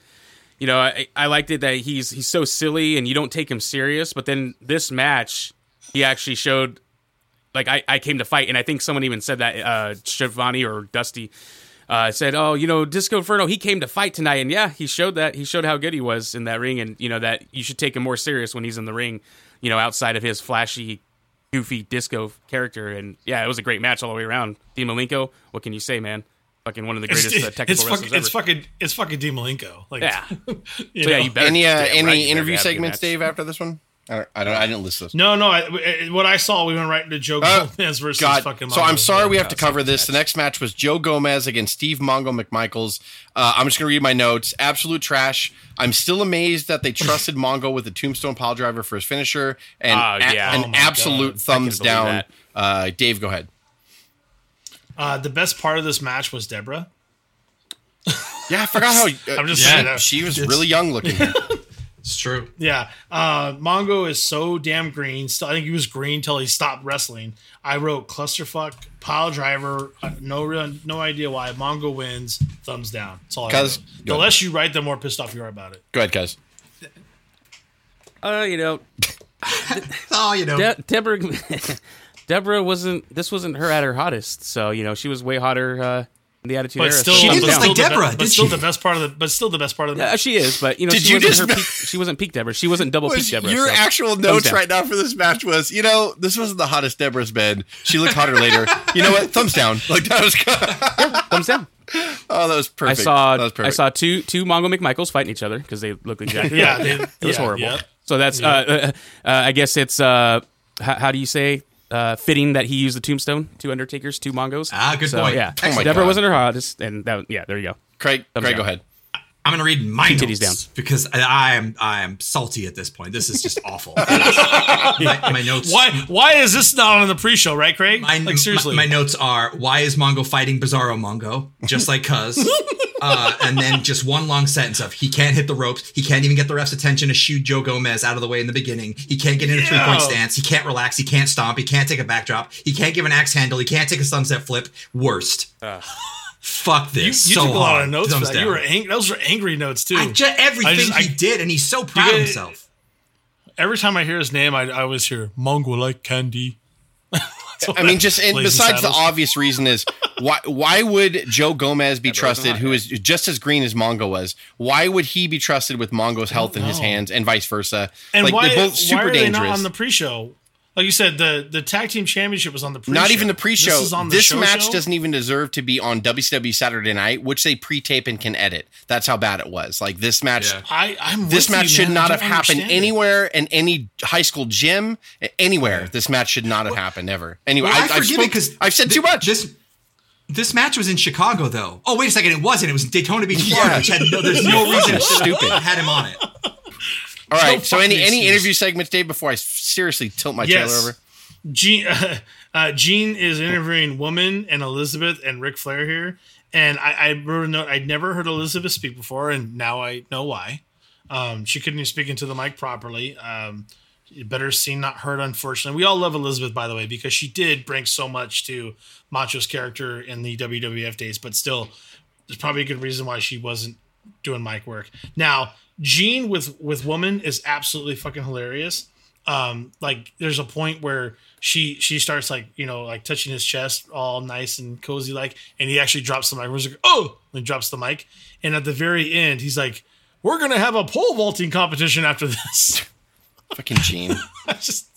you know, I, I liked it that he's he's so silly and you don't take him serious, but then this match, he actually showed like I, I came to fight, and I think someone even said that uh, Schiavone or Dusty uh, said, "Oh, you know, Disco Inferno, he came to fight tonight, and yeah, he showed that. He showed how good he was in that ring, and you know that you should take him more serious when he's in the ring, you know, outside of his flashy, goofy disco character. And yeah, it was a great match all the way around. Dean Malenko, what can you say, man? Fucking one of the It's, greatest uh, technical it's, wrestlers fucking, it's fucking it's fucking Dean Malenko. Like Yeah. you So yeah, you better. Any uh, damn right, any interview have a good segments. Dave? After this one, I don't. I, don't, I didn't list those. No, no. I, what I saw, we went right into Joe Uh, Gomez versus God. fucking. So I'm sorry we have to cover this. The next match was Joe Gomez against Steve Mongo McMichaels. Uh, I'm just going to read my notes. Absolute trash. I'm still amazed that they trusted Mongo with the tombstone pile driver for his finisher. And Oh, a- an Oh, absolute God. thumbs I can't believe down. Uh, Dave, go ahead. Uh, the best part of this match was Debra. Yeah, I forgot how uh, I'm just she, saying that. she was really young looking. it's true. Yeah, uh, Mongo is so damn green. Still, I think he was green till he stopped wrestling. I wrote clusterfuck, pile driver. Uh, no real, no idea why. Mongo wins. Thumbs down. That's all I 'Cause- wrote. go The less you write, the more pissed off you are about it. go ahead, guys. Uh, you know, Oh, you know. De- Debra, Debra wasn't. This wasn't her at her hottest. So you know, she was way hotter uh, in the Attitude But Era. still, She thumbs didn't down. look like still the Debra, be- but still she? the best part of the. But still the best part of the. Yeah, she is, but you know, Did she you wasn't just- her peak, she wasn't peak Debra. She wasn't double peak Was Debra. your so actual thumbs notes right now for this match was, you know, this wasn't the hottest Debra's been. She looked hotter later. You know what? Thumbs down. Like that was. thumbs down. oh, that was perfect. I saw That was I saw two two Mongo McMichaels fighting each other because they look exactly. Yeah, they, it was yeah, horrible. yeah. So that's uh, uh, uh, I guess it's uh, how, how do you say uh, fitting that he used the tombstone to Undertaker's two Mongos. Ah, good so, point. Yeah, Oh my Debra God. wasn't her hottest, and that yeah, there you go. Craig, Thumbs Craig, down. go ahead. I'm gonna read my Two notes titties down. because I, I am I am salty at this point. This is just awful. my, my notes. Why? Why is this not on the pre-show, right, Craig? My, like seriously, my, my notes are why is Mongo fighting Bizarro Mongo just like Cuz, uh, and then just one long sentence of he can't hit the ropes, he can't even get the ref's attention to shoot Joe Gomez out of the way in the beginning, he can't get in a three point stance, he can't relax, he can't stomp, he can't take a backdrop, he can't give an axe handle, he can't take a sunset flip. Worst. Fuck you, you so took a lot of notes. For that. down. You were ang- those were angry notes too. I ju- everything I just- I- he did, and he's so proud of himself. Every time I hear his name, I, I always hear Mongo like candy. I mean, just and besides the obvious reason is why why would Joe Gomez be trusted, who is just as green as Mongo was? Why would he be trusted with Mongo's health in his hands, and vice versa? And like why, they're both why super are they dangerous. not on the pre-show? Like you said, the the tag team championship was on the pre-show. Not even the pre-show. This, This, is on the show match show? doesn't even deserve to be on WCW Saturday Night, which they pre-tape and can edit. That's how bad it was. Like this match, Yeah. I, I'm this with you, match should man. Not have happened understand it. anywhere in any high school gym, anywhere. This match should not have happened ever. Anyway, Well, I, I, I've, forgive spoke- it because I've said too much. This this match was in Chicago, though. Oh, wait a second, it wasn't. It was in Daytona Beach, Florida. Yeah. Which had no, there's no reason it should Stupid. had him on it. All right. so any any excuse. interview segments, Dave, before I seriously tilt my Yes. trailer over. Gene, uh, Gene is interviewing Woman and Elizabeth and Ric Flair here. And I, I wrote a note. I'd never heard Elizabeth speak before, and now I know why. Um, she couldn't even speak into the mic properly. Um, better seen, not heard, unfortunately. We all love Elizabeth, by the way, because she did bring so much to Macho's character in the WWF days, but still, there's probably a good reason why she wasn't doing mic work. Now, Gene with with Woman is absolutely fucking hilarious um like there's a point where she she starts like you know like touching his chest all nice and cozy like and he actually drops the mic Everyone's like oh and drops the mic and at the very end he's like we're gonna have a pole vaulting competition after this Fucking Gene. I just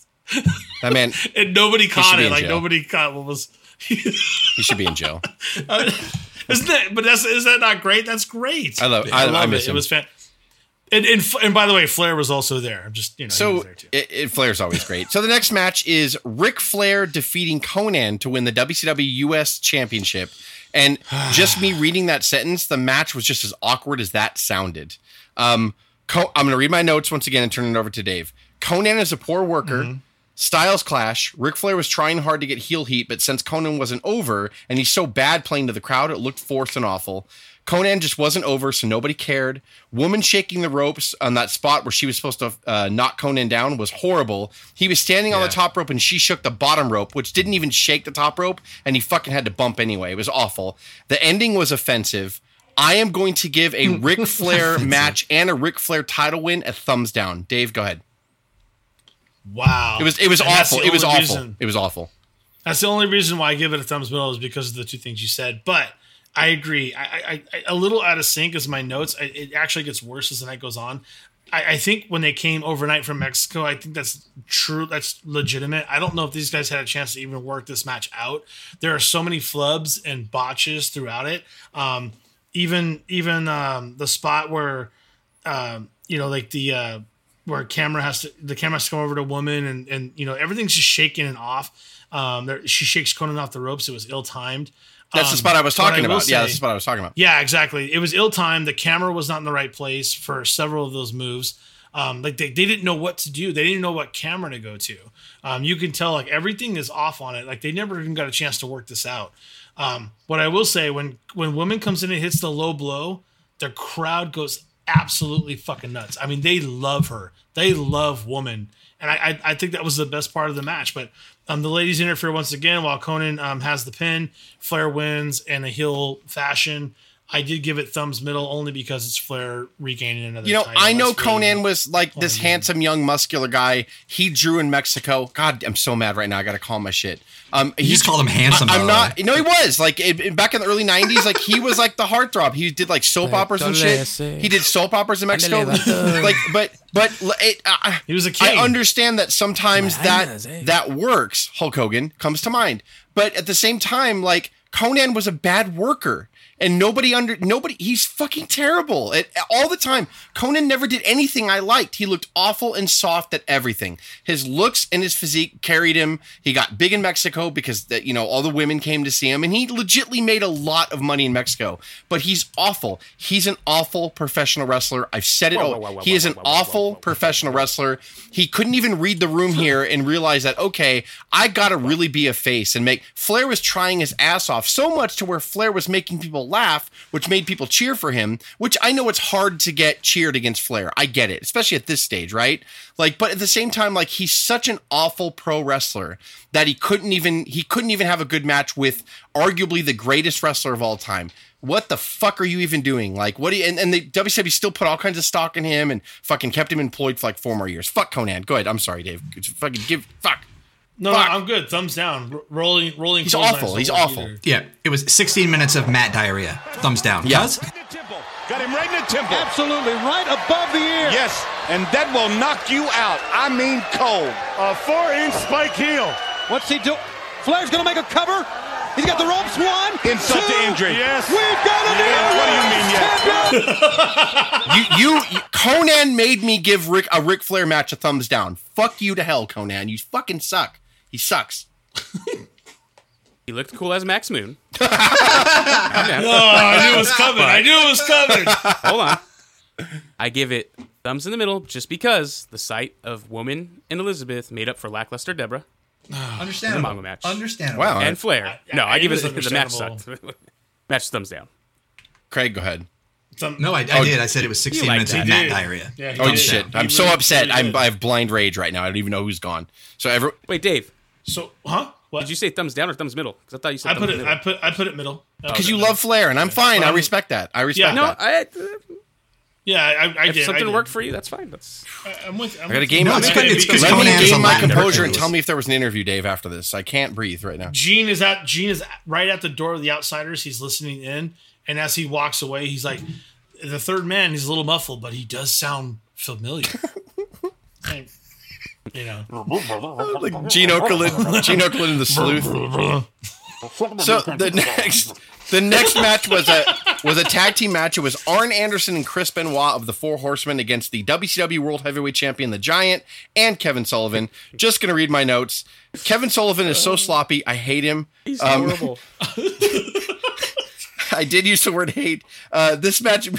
That man, and nobody caught it like jail. nobody caught what was he should be in jail. Isn't that but that's is that not great that's great I love- I- I miss it him. it was fan and, and and by the way Flair was also there I'm just you know So was there too. it, it Flair's always great. So the next match is Ric Flair defeating Konnan to win the WCW US Championship. And just me reading that sentence, the match was just as awkward as that sounded. Um, Co- I'm going to read my notes once again and turn it over to Dave. Konnan is a poor worker. Styles clash. Ric Flair was trying hard to get heel heat, but since Konnan wasn't over and he's so bad playing to the crowd, it looked forced and awful. Konnan just wasn't over, so nobody cared. Woman shaking the ropes on that spot where she was supposed to uh, knock Konnan down was horrible. He was standing on the top rope and she shook the bottom rope, which didn't even shake the top rope, and he fucking had to bump anyway. It was awful. The ending was offensive. I am going to give a Ric Flair match and a Ric Flair title win a thumbs down. Dave, go ahead. Wow It was it was And awful. It was awful. reason- It was awful. That's the only reason why I give it a thumbs middle is because of the two things you said. But I agree. I, I, I a little out of sync is my notes. I, it actually gets worse as the night goes on. I, I think when they came overnight from Mexico, I think that's true. That's legitimate. I don't know if these guys had a chance to even work this match out. There are so many flubs and botches throughout it. Um, even even um, the spot where um, you know, like the uh, where camera has to the camera has to come over to a woman and and you know everything's just shaking and off. Um, there, she shakes Konnan off the ropes. It was ill timed. That's the spot I was talking about. yeah, that's the Say, spot I was talking about. yeah, exactly. It was ill timed. The camera was not in the right place for several of those moves. Um, like they, they didn't know what to do. They didn't know what camera to go to. Um, you can tell like everything is off on it. Like they never even got a chance to work this out. Um, what I will say when when woman comes in and hits the low blow, the crowd goes absolutely fucking nuts. I mean, they love her. They love woman, and I I, I think that was the best part of the match. But um, the ladies interfere once again while Konnan um, has the pin. Flair wins in a heel fashion. I did give it thumbs middle only because it's Flair regaining another. You know, title. I know That's Konnan was like this amazing. handsome young muscular guy. He drew in Mexico. God, I'm so mad right now. I got to call my shit. Um, You just called him handsome. I, by am not. way. No, he was like it, it- back in the early '90s. Like he was like the heartthrob. He did like soap operas and shit. He did soap operas in Mexico. like, but but it, uh, He was a I king. understand that sometimes that that works. Hulk Hogan comes to mind, but at the same time, like Konnan was a bad worker. And nobody under nobody he's fucking terrible. At, all the time. Konnan never did anything i liked. He looked awful and soft at everything. His looks and his physique carried him. He got big in mexico because that you know all the women came to see him. And he legitly made a lot of money in mexico. But he's awful. He's an awful professional wrestler. I've said it Whoa, whoa, whoa, he is an awful professional wrestler. He couldn't even read the room here and realize that okay i gotta really be a face and make flair was trying his ass off so much to where flair was making people laugh which made people cheer for him which i know it's hard to get cheered against flair i get it especially at this stage right like but at the same time like he's such an awful pro wrestler that he couldn't even he couldn't even have a good match with arguably the greatest wrestler of all time what the fuck are you even doing? Like, what do you, and, and the WCW still put all kinds of stock in him and fucking kept him employed for like four more years. Fuck Konnan. Go ahead. I'm sorry, Dave. Fucking give, fuck. No, Fuck. no, I'm good. Thumbs down. R- rolling, rolling. He's awful. He's awful. either. Yeah, it was 16 minutes of Matt diarrhea. Thumbs down. Yeah. Cuz? Got him right in the temple. Absolutely, right above the ear. Yes, and that will knock you out. I mean cold. A four-inch spike heel. What's he do? Flair's gonna make a cover. He's got the ropes. One, Insult to two. injury. Yes. We've got a Yeah, what do you mean, yes? You, you, Konnan made me give Rick a Ric Flair match a thumbs down. Fuck you to hell, Konnan. You fucking suck. He sucks. He looked cool as Max Moon. Oh, I knew it was coming. I knew it was coming. Hold on. I give it thumbs in the middle just because the sight of Woman and Elizabeth made up for lackluster Debra Understandable. Mongo match. Understandable. Wow. and Flair. no, I, I- give it it is the, the match sucked. match thumbs down. Craig, go ahead. Some- No, I, I Oh, did. I said it was 16 minutes of Matt diarrhea. Yeah, Oh did. shit! He I'm so really- upset. really I'm. I have blind rage right now. I don't even know who's gone. So every Wait, Dave, So, huh? What? did you say thumbs down or thumbs middle? Because I thought you said I put it. middle. I put. I put it middle. because you love Flair, and I'm fine. I Um, respect that. I respect yeah. no, that. I, Yeah, I, I if did. something I did. worked for you, that's fine. That's I- I'm with. I'm I got to with game. you. No, let it's me, good- let me Konnan is a gain my composure and tell me if there was an interview, Dave. After this, I can't breathe right now. Gene is at Gene is right at the door of the outsiders. He's listening in, and as he walks away, he's like, the third man. He's a little muffled, but he does sound familiar. And, you know, like Gene Okerlund, Gene Okerlund and the Sleuth. So the next, the next match was a was a tag team match. It was Arn Anderson and Chris Benoit of the Four Horsemen against the WCW World Heavyweight Champion, the Giant, and Kevin Sullivan. Just gonna read my notes. Kevin Sullivan is so sloppy. I hate him. he's Um, horrible. I did use the word hate. Uh, this match,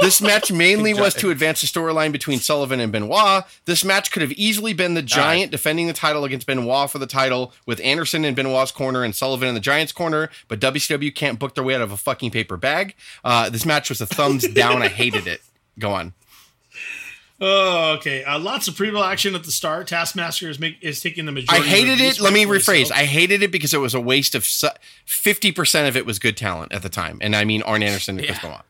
this match mainly was to advance the storyline between Sullivan and Benoit. This match could have easily been the Giant defending the title against Benoit for the title, with Anderson in Benoit's corner and Sullivan in the Giant's corner. But WCW can't book their way out of a fucking paper bag. Uh, this match was a thumbs down. I hated it. Go on. Oh, okay. Uh, lots of pre-roll action at the start. Taskmaster is make, is taking the majority. I hated it. Let me rephrase. I hated it because it was a waste of fifty percent of it was good talent at the time, and I mean Arn Anderson and Chris Benoit.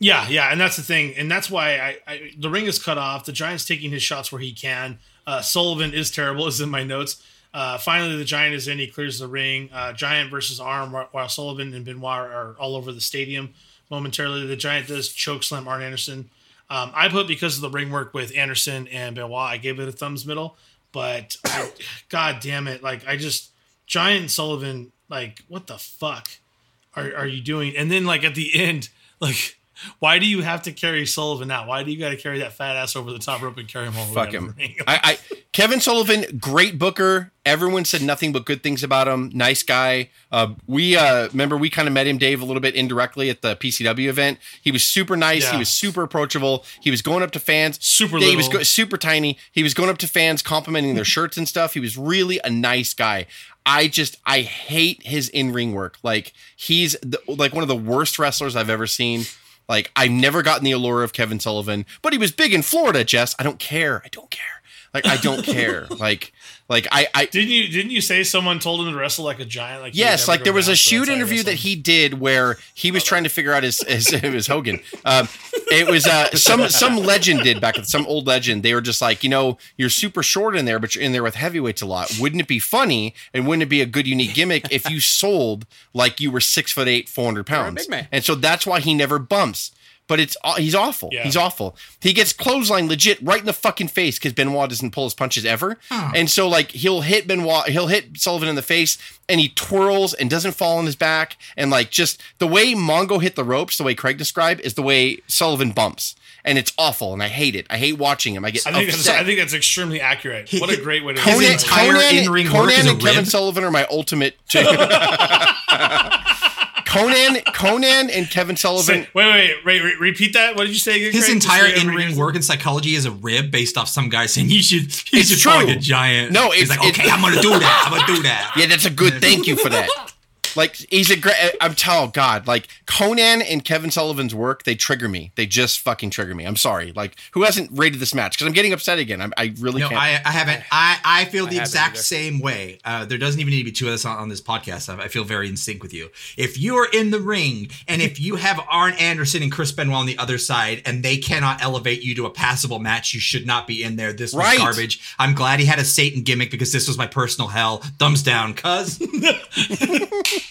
Yeah, yeah, and that's the thing, and that's why I, I the ring is cut off. The Giant's taking his shots where he can. Uh, Sullivan is terrible, is in my notes. Uh, finally, the Giant is in. He clears the ring. Uh, Giant versus Arn, while- Sullivan and Benoit are all over the stadium. Momentarily, the Giant does choke slam Arn Anderson. Um, I put because of the ring work with Anderson and Benoit, I gave it a thumbs middle. But I, God damn it, like I just Giant and Sullivan, like what the fuck are are you doing? And then like at the end, like why do you have to carry Sullivan out? Why do you got to carry that fat ass over the top rope and carry him over Fuck the him. I, I Kevin Sullivan, great booker. Everyone said nothing but good things about him. Nice guy. Uh, we uh, remember we kind of met him, Dave, a little bit indirectly at the PCW event. He was super nice. He was super approachable. He was going up to fans. Super Yeah, he was go- super tiny. He was going up to fans, complimenting their shirts and stuff. He was really a nice guy. I just I hate his in ring work. Like he's the, like one of the worst wrestlers I've ever seen. Like I've never gotten the allure of Kevin Sullivan, but he was big in Florida. Jess, I don't care. I don't care. Like I don't care. Like like I I Didn't you didn't you say someone told him to wrestle like a giant? Like Yes, like there was a shoot interview that he did where he was trying to figure out his, his it was Hogan. Um, it was uh, some some legend did back some old legend. They were just like, you know, you're super short in there, but you're in there with heavyweights a lot. Wouldn't it be funny and wouldn't it be a good unique gimmick if you sold like you were six foot eight, four hundred pounds? big man. And so that's why he never bumps. But it's he's awful. Yeah. He's awful. He gets clothesline legit right in the fucking face because Benoit doesn't pull his punches ever, oh. and so like he'll hit Benoit, he'll hit Sullivan in the face, and he twirls and doesn't fall on his back, and like just the way Mongo hit the ropes, the way Craig described, is the way Sullivan bumps, and it's awful, and I hate it. I hate watching him. I get I think that's, upset. I think that's extremely accurate. What a great way to His Konnan, entire Konnan, in-ring work Konnan is a and Kevin rib. Sullivan are my ultimate. Konnan, Konnan, and Kevin Sullivan. Say- wait, wait, wait, wait, repeat that. What did you say? His Craig? entire Just in-ring work and psychology is a rib based off some guy saying you should you It's should fall like a giant. No, he's it's- like, okay, it- I'm gonna do that. I'm gonna do that. Yeah, that's a good. Thank you for that. Like he's a great. I'm telling God, like Konnan and Kevin Sullivan's work, they trigger me. They just fucking trigger me. I'm sorry. Like who hasn't rated this match? Because I'm getting upset again. I'm, I really No, can't. I, I haven't. I, I feel the haven't exact either. same way. Uh, there doesn't even need to be two of us on, on this podcast. I, I feel very in sync with you. If you are in the ring and if you have Arn Anderson and Chris Benoit on the other side and they cannot elevate you to a passable match, you should not be in there. This was Right. garbage. I'm glad he had a Satan gimmick because this was my personal hell. Thumbs down, cuz.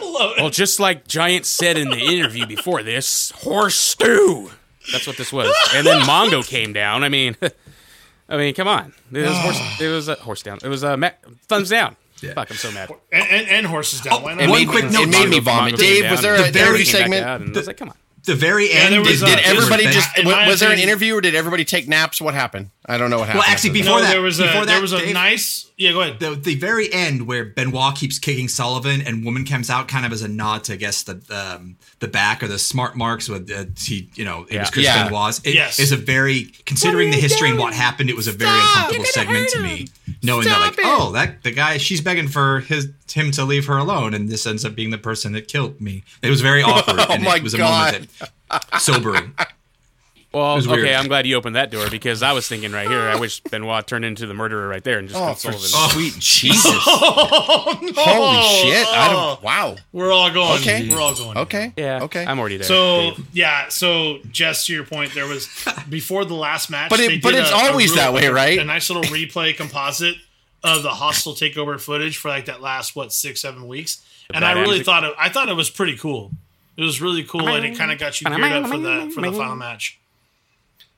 Well, just like Giant said in the interview before this, horse stew. That's what this was. And then Mongo came down. I mean, I mean, come on. It was horse. It was a horse down. It was a ma- thumbs down. Fuck, I'm so mad. and, and, and horses down. Why not? it one made, quick note, it made me vomit. Dave, down was there and an the very- interview came back segment? out and I was like, come on. The very end there was is a- Did It everybody just in was, my was there an interview or did everybody take naps? What happened? I don't know what happened. Well, actually, before no, that, there was a that, there was a Dave- nice. Yeah, go ahead. the the very end where Benoit keeps kicking Sullivan and woman comes out kind of as a nod to I guess the um, the back or the smart marks with uh, he you know it Yeah. was Chris Yeah. Benoit's. It Yes. is a very considering the history and what happened. It was a very uncomfortable segment to me, knowing that like oh that the guy she's begging for his him to leave her alone and this ends up being the person that killed me. It was very awkward. and Oh my it was a God. moment that sobering. Well, okay, weird. I'm glad you opened that door because I was thinking right here. I wish Benoit turned into the murderer right there and just Oh, killed for Sullivan. sweet Jesus! Holy shit! I don't. Wow. We're all going. Okay. We're all going. Okay. Yeah, Okay. I'm already there. So Dave. yeah, so Jess, to your point, there was before the last match. But it- they but did it's a- a always real- that way, right? A nice little replay composite of the hostile takeover footage for like that last what six seven weeks, and I really music. thought it. I thought it was pretty cool. It was really cool, and it kind of got you geared up for the for the final match.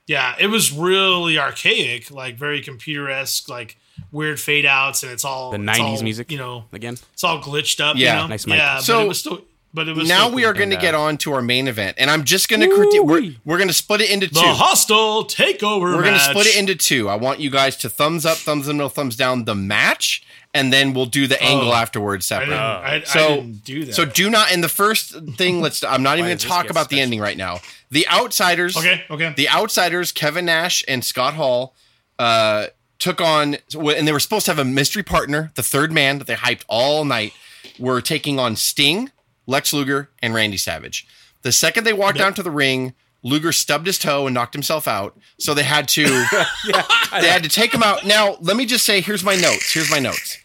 Yeah, it was really archaic, like very computer esque, like weird fade outs, and it's all the it's '90s all, music, You know, again. it's all glitched up. Yeah. you know? Nice mic. yeah. So, but it was still, but it was Now we cool. are going to get on to our main event, and I'm just going to critique. We're, we're going to split it into two. the two. hostile takeover. We're going to split it into two. I want you guys to thumbs up, thumbs in the middle, thumbs down the match, and then we'll do the angle afterwards I separate. didn't, I, I So- didn't do that. So do not. And the first thing, let's. I'm not even going to talk get about the ending right now. The outsiders. okay, okay. The outsiders, Kevin Nash and Scott Hall, uh, took on, and they were supposed to have a mystery partner, the third man that they hyped all night, were taking on Sting, Lex Luger, and Randy Savage. The second they walked down to the ring, Luger stubbed his toe and knocked himself out. So they had to, yeah, they had to take him out. Now, let me just say, here's my notes. Here's my notes.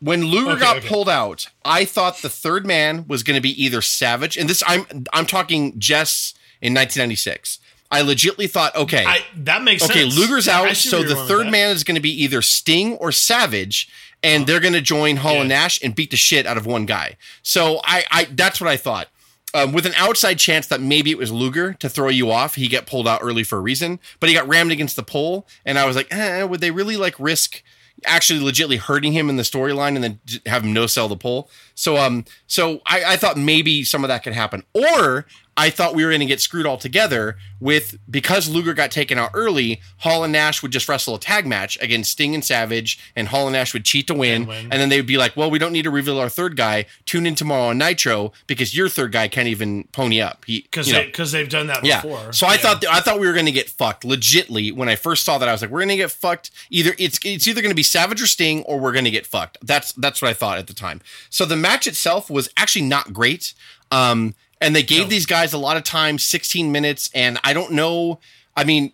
When Luger Okay, got okay. pulled out, I thought the third man was going to be either Savage, and this I'm I'm talking Jess in 1996. I legitly thought, okay, I, that makes okay, sense. Luger's out, so the third man is going to be either Sting or Savage, and they're going to join Hall and Nash and beat the shit out of one guy. So I, I that's what I thought. Um, with an outside chance that maybe it was Luger to throw you off, he get pulled out early for a reason, but he got rammed against the pole, and I was like, eh, would they really like risk actually legitly hurting him in the storyline and then have him no sell the pole? So um, so I, I thought maybe some of that could happen, or I thought we were going to get screwed altogether with because Luger got taken out early. Hall and Nash would just wrestle a tag match against Sting and Savage, and Hall and Nash would cheat to win. And win. And then they would be like, "Well, we don't need to reveal our third guy. Tune in tomorrow on Nitro because your third guy can't even pony up." Because they, they've done that yeah. before. So I Yeah. thought I thought we were going to get fucked. Legitly, when I first saw that, I was like, "We're going to get fucked." Either it's it's either going to be Savage or Sting, or we're going to get fucked. That's that's what I thought at the time. So the match itself was actually not great. Um, and they gave these guys a lot of time, 16 minutes, and I don't know. I mean,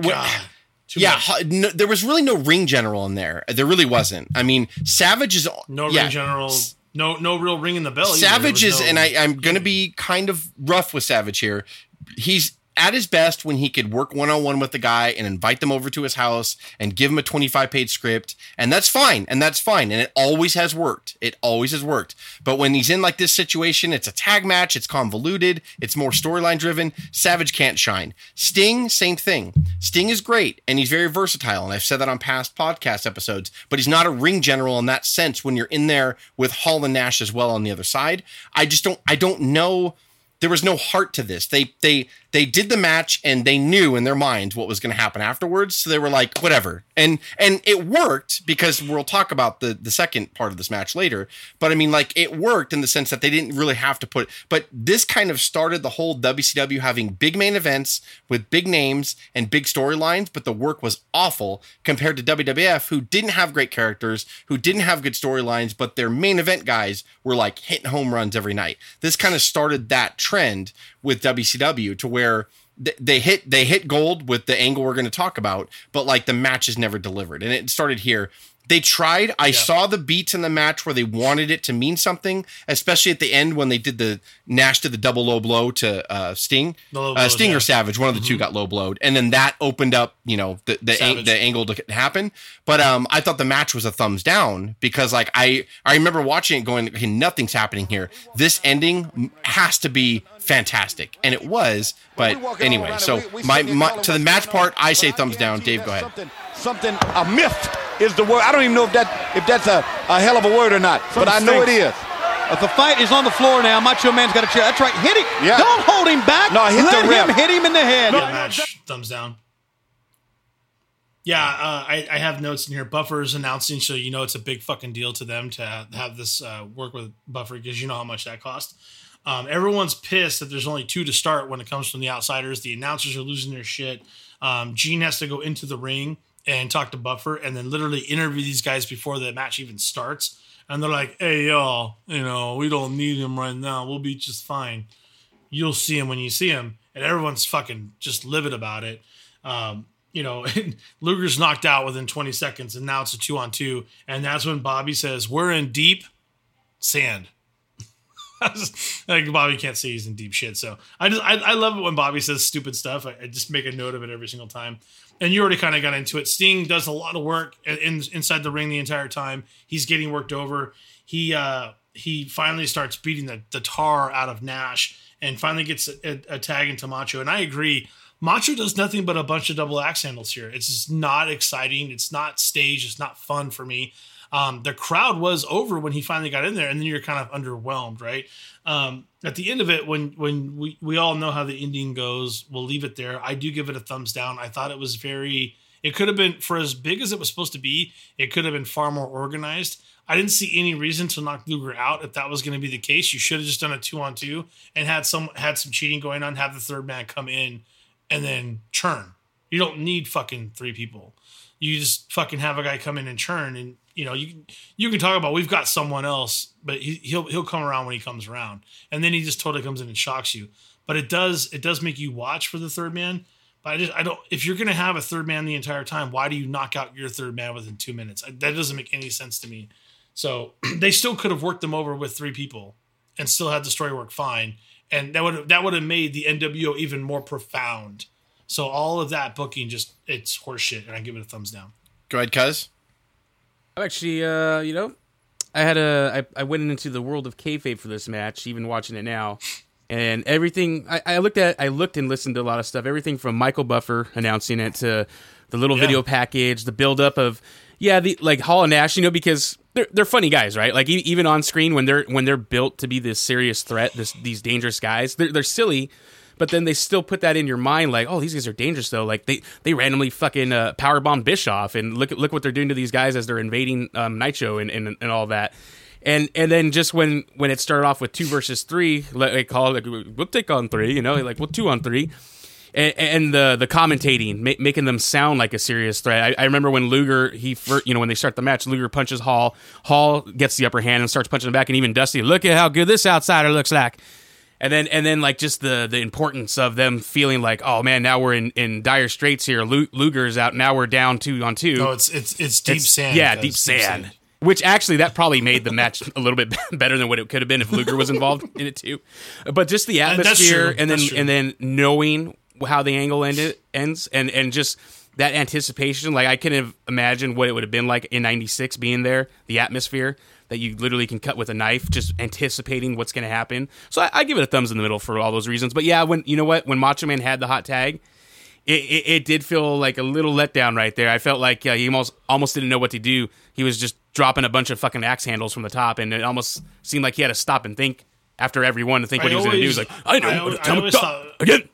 God, yeah, no, there was really no ring general in there. There really wasn't. I mean, Savage is no yeah, ring general, no no real ring in the bell. Savage is, no- and I, I'm going to be kind of rough with Savage here. He's at his best when he could work one on one with the guy and invite them over to his house and give him a 25 page script. And that's fine. And that's fine. And it always has worked. It always has worked. But when he's in like this situation, it's a tag match, it's convoluted, it's more storyline driven. Savage can't shine. Sting, same thing. Sting is great and he's very versatile. And I've said that on past podcast episodes, but he's not a ring general in that sense when you're in there with Hall and Nash as well on the other side. I just don't, I don't know there was no heart to this. They they they did the match and they knew in their minds what was going to happen afterwards. So they were like, whatever. And and it worked because we'll talk about the the second part of this match later. But I mean, like it worked in the sense that they didn't really have to put. But this kind of started the whole WCW having big main events with big names and big storylines. But the work was awful compared to WWF, who didn't have great characters, who didn't have good storylines, but their main event guys were like hitting home runs every night. This kind of started that trend with WCW to where th- they hit they hit gold with the angle we're going to talk about, but like the match is never delivered, and it started here. They tried. I saw the beats in the match where they wanted it to mean something, especially at the end when they did the Nash did the double low blow to uh, Sting, uh, Sting yeah. or Savage. One of the two got low blowed, and then that opened up, you know, the the, ang- the angle to happen. But um, I thought the match was a thumbs down because like I I remember watching it going, okay, nothing's happening here. This ending has to be fantastic, and it was. But anyway, so my, my to the match part, I say thumbs down. Dave, go ahead. Something, something, a myth is the word. I don't even know if that if that's a, a hell of a word or not, but I know it is. But the fight is on the floor now. Macho Man's got a chair. That's right. Hit him. Yeah. Don't hold him back. No, hit Let the ref. him hit him in the head. Good match. Thumbs down. Yeah, uh, I, I have notes in here. Buffer's announcing, so you know it's a big fucking deal to them to have, have this uh, work with Buffer because you know how much that cost. Um, everyone's pissed that there's only two to start when it comes from the outsiders. The announcers are losing their shit. Um, Gene has to go into the ring and talk to Buffer and then literally interview these guys before the match even starts. And they're like, hey, y'all, you know, we don't need him right now. We'll be just fine you'll see him when you see him, and everyone's fucking just livid about it. Um, you know, Luger's knocked out within 20 seconds, and now it's a two on two, and that's when Bobby says, "We're in deep sand." like Bobby can't say he's in deep shit, so I just I, I love it when Bobby says stupid stuff. I, I just make a note of it every single time. And you already kind of got into it. Sting does a lot of work in, in- inside the ring the entire time. He's getting worked over. He uh, he finally starts beating the, the tar out of Nash and finally gets a, a, a tag into Macho. And I agree. Macho does nothing but a bunch of double axe handles here. It's just not exciting. It's not staged. It's not fun for me. Um, the crowd was over when he finally got in there, and then you're kind of underwhelmed, right? Um, at the end of it, when when we, we all know how the ending goes, we'll leave it there. I do give it a thumbs down. I thought it was very. It could have been for as big as it was supposed to be. It could have been far more organized. I didn't see any reason to knock Luger out if that was going to be the case. You should have just done a two on two and had some had some cheating going on. Have the third man come in and then churn. You don't need fucking three people. You just fucking have a guy come in and churn, and you know you you can talk about we've got someone else, but he, he'll he'll come around when he comes around, and then he just totally comes in and shocks you. But it does it does make you watch for the third man. But I just I don't if you're gonna have a third man the entire time, why do you knock out your third man within two minutes? That doesn't make any sense to me. So they still could have worked them over with three people and still had the story work fine. And that would that would have made the NWO even more profound. So all of that booking just it's horseshit, and I give it a thumbs down. Go ahead, Cuz. I'm actually, uh, you know, I had a, I, I went into the world of kayfabe for this match, even watching it now, and everything. I, I looked at, I looked and listened to a lot of stuff. Everything from Michael Buffer announcing it to the little Yeah. video package, the build up of, yeah, the like Hall and Nash, you know, because they're they're funny guys, right? Like even on screen when they're when they're built to be this serious threat, this these dangerous guys, they're they're silly. But then they still put that in your mind, like, oh, these guys are dangerous though. Like they they randomly fucking uh, powerbomb Bischoff, and look look what they're doing to these guys as they're invading um, Nitro and, and and all that. And and then just when when it started off with two versus three, like they call it, like, we'll take on three, you know, like well two on three, and, and the the commentating ma- making them sound like a serious threat. I, I remember when Luger he fir- you know when they start the match, Luger punches Hall, Hall gets the upper hand and starts punching him back, and even Dusty, look at how good this outsider looks like. And then, and then, like just the the importance of them feeling like, oh man, now we're in, in dire straits here. Luger's out. Now we're down two on two. No, it's it's it's deep It's- sand. Yeah, guys, deep sand. Which actually, that probably made the match a little bit better than what it could have been if Luger was involved in it too. But just the Uh, atmosphere, and then and then knowing how the angle ended ends, and and just that anticipation. Like I couldn't imagine what it would have been like in '96 being there, the atmosphere that you literally can cut with a knife, just anticipating what's going to happen. So I, I give it a thumbs in the middle for all those reasons. But yeah, when you know what, when Macho Man had the hot tag, it, it, it did feel like a little letdown right there. I felt like uh, he almost almost didn't know what to do. He was just dropping a bunch of fucking axe handles from the top, and it almost seemed like he had to stop and think after every one to think what I he was going to do. He's like, I know, I I'm always- gonna I him always thought- again.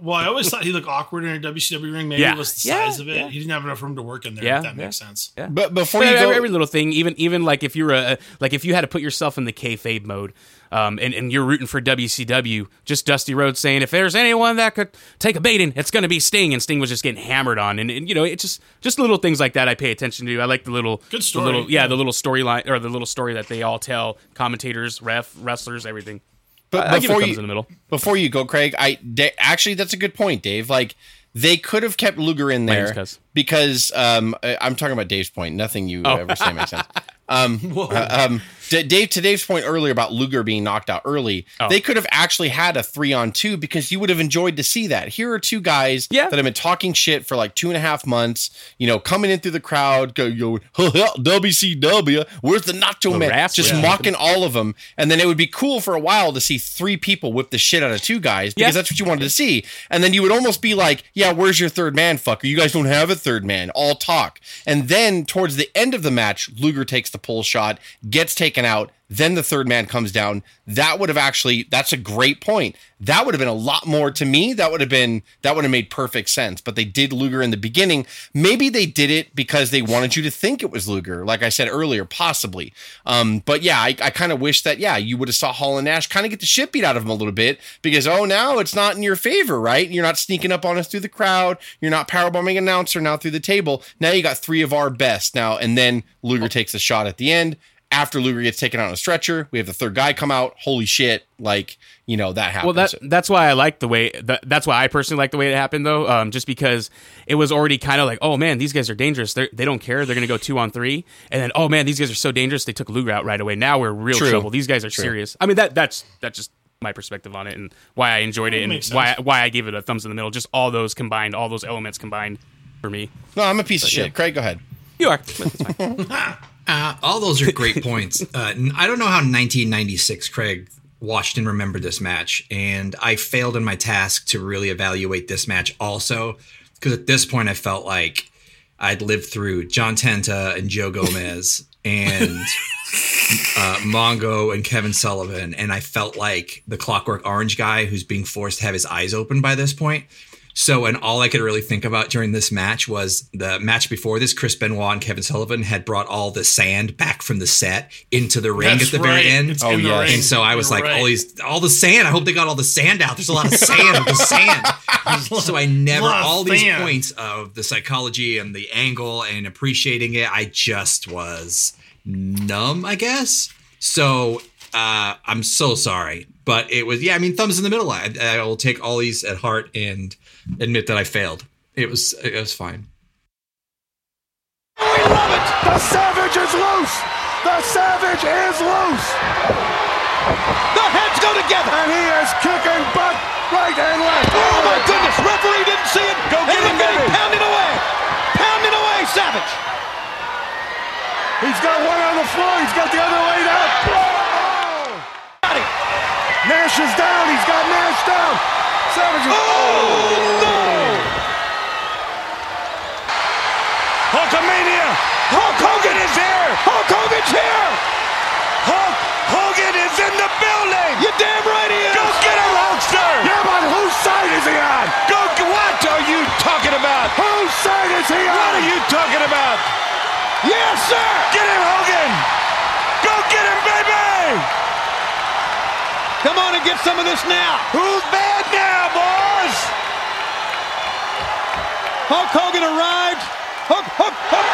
Well, I always thought he looked awkward in a WCW ring. Maybe Yeah. it was the Yeah, size of it. yeah. He didn't have enough room to work in there. Yeah, if that yeah. makes sense. Yeah. But before But you every, go, every little thing, even even like if you're a like if you had to put yourself in the kayfabe mode, um, and, and you're rooting for WCW, just Dusty Rhodes saying if there's anyone that could take a baiting, it's going to be Sting, and Sting was just getting hammered on, and, and you know it just just little things like that I pay attention to. I like the little Good the story. little, yeah, the little storyline or the little story that they all tell, commentators, ref, wrestlers, everything. But I, I before thumbs you in the middle. before you go, Craig, I da- actually that's a good point, Dave. Like they could have kept Luger in there because um, I- I'm talking about Dave's point. Nothing you Oh. ever say makes sense. Um, uh, um, D- Dave, to Dave's point earlier about Luger being knocked out early, Oh. they could have actually had a three on two because you would have enjoyed to see that. Here are two guys Yeah. that have been talking shit for like two and a half months, you know, coming in through the crowd, go, yo, WCW, where's the Nacho The Man? rap, Just yeah. mocking all of them. And then it would be cool for a while to see three people whip the shit out of two guys because Yeah. that's what you wanted to see. And then you would almost be like, yeah, where's your third man, fucker? You guys don't have a third man. All talk. And then towards the end of the match, Luger takes the pull shot, gets taken out. Then the third man comes down. That would have actually, that's a great point. That would have been a lot more to me. That would have been, that would have made perfect sense. But they did Luger in the beginning. Maybe they did it because they wanted you to think it was Luger. Like I said earlier, possibly. Um, but yeah, I, I kind of wish that, yeah, you would have saw Hall and Nash kind of get the shit beat out of him a little bit because, oh, now it's not in your favor, right? You're not sneaking up on us through the crowd. You're not powerbombing an announcer now through the table. Now you got three of our best now. And then Luger takes a shot at the end. After Luger gets taken out on a stretcher, we have the third guy come out. Holy shit. Like, you know, that happens. Well, that that's why I like the way that, that's why I personally like the way it happened though. Um, just because it was already kind of like, oh man, these guys are dangerous. They they don't care. They're gonna go two on three, and then oh man, these guys are so dangerous. They took Luger out right away. Now we're in real True. trouble. These guys are serious. I mean that that's that's just my perspective on it and why I enjoyed it and makes why why I gave it a thumbs in the middle. Just all those combined, all those elements combined for me. no, I'm a piece of shit. Craig, go ahead. You are. Uh, all those are great points. Uh, I don't know how 1996 Craig watched and remembered this match, and I failed in my task to really evaluate this match also, because at this point I felt like I'd lived through John Tenta and Joe Gomez and uh, Mongo and Kevin Sullivan, and I felt like the Clockwork Orange guy who's being forced to have his eyes open by this point. So, and all I could really think about during this match was the match before this. Chris Benoit and Kevin Sullivan had brought all the sand back from the set into the ring That's at the right. very end. It's in the yes. ring. And so I was You're like, right. all these, all the sand. I hope they got all the sand out. There's a lot of sand. the sand. So I never all these sand. points of the psychology and the angle and appreciating it. I just was numb, I guess. So uh, I'm so sorry, but it was yeah. I mean, thumbs in the middle. I, I will take all these at heart and admit that I failed. It was it was fine. We love it! The Savage is loose! The Savage is loose! The heads go together! And he is kicking butt right and left. Oh my goodness! Referee didn't see it! Go get him, baby. Pounding away! Pounding away, Savage! He's got one on the floor. He's got the other laid out. Got him! Nash is down. He's got Nash down. Savage is. Oh, no! Hulkamania. Hulk Hogan is here. Hulk Hogan's here! Hulk Hogan is in the building. You damn right he is! Go get him, Hulkster. Yeah, but whose side is he on? Go. What are you talking about? Whose side is he on? What are you talking about? Yes, sir! Get him, Hogan. Go get him, baby. Come on and get some of this now! Who's boys? Hulk Hogan arrived. Hook, hook, hook.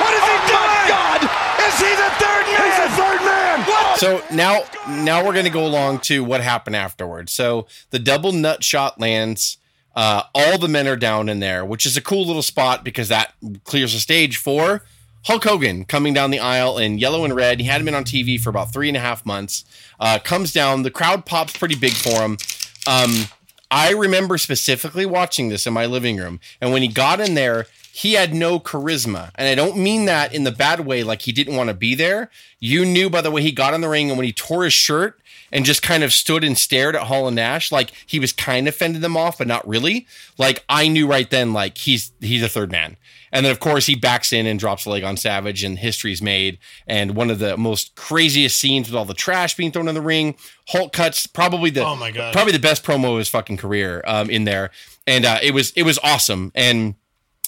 What is he oh doing? my God! Is he the third man? He's the third man. What? So now, now we're going to go along to what happened afterwards. So the double nut shot lands. Uh, all the men are down in there, which is a cool little spot because that clears the stage for Hulk Hogan coming down the aisle in yellow and red. He hadn't been on TV for about three and a half months. Uh, comes down, the crowd pops pretty big for him. Um, I remember specifically watching this in my living room, and when he got in there, he had no charisma, and I don't mean that in the bad way, like he didn't want to be there. You knew by the way he got in the ring, and when he tore his shirt and just kind of stood and stared at Hall and Nash, like he was kind of fending them off, but not really. Like I knew right then, like he's he's a third man. And then, of course, he backs in and drops a leg on Savage, and history's made. And one of the most craziest scenes with all the trash being thrown in the ring. Hulk cuts probably the Oh my God. probably the best promo of his fucking career um, in there, and uh, it was it was awesome. And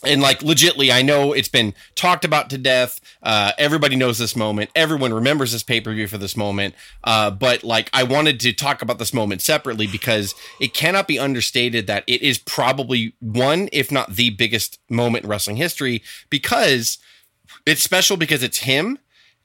and like legitly, I know it's been talked about to death. Uh, everybody knows this moment. Everyone remembers this pay per view for this moment. Uh, but like, I wanted to talk about this moment separately because it cannot be understated that it is probably one, if not the biggest moment in wrestling history because it's special because it's him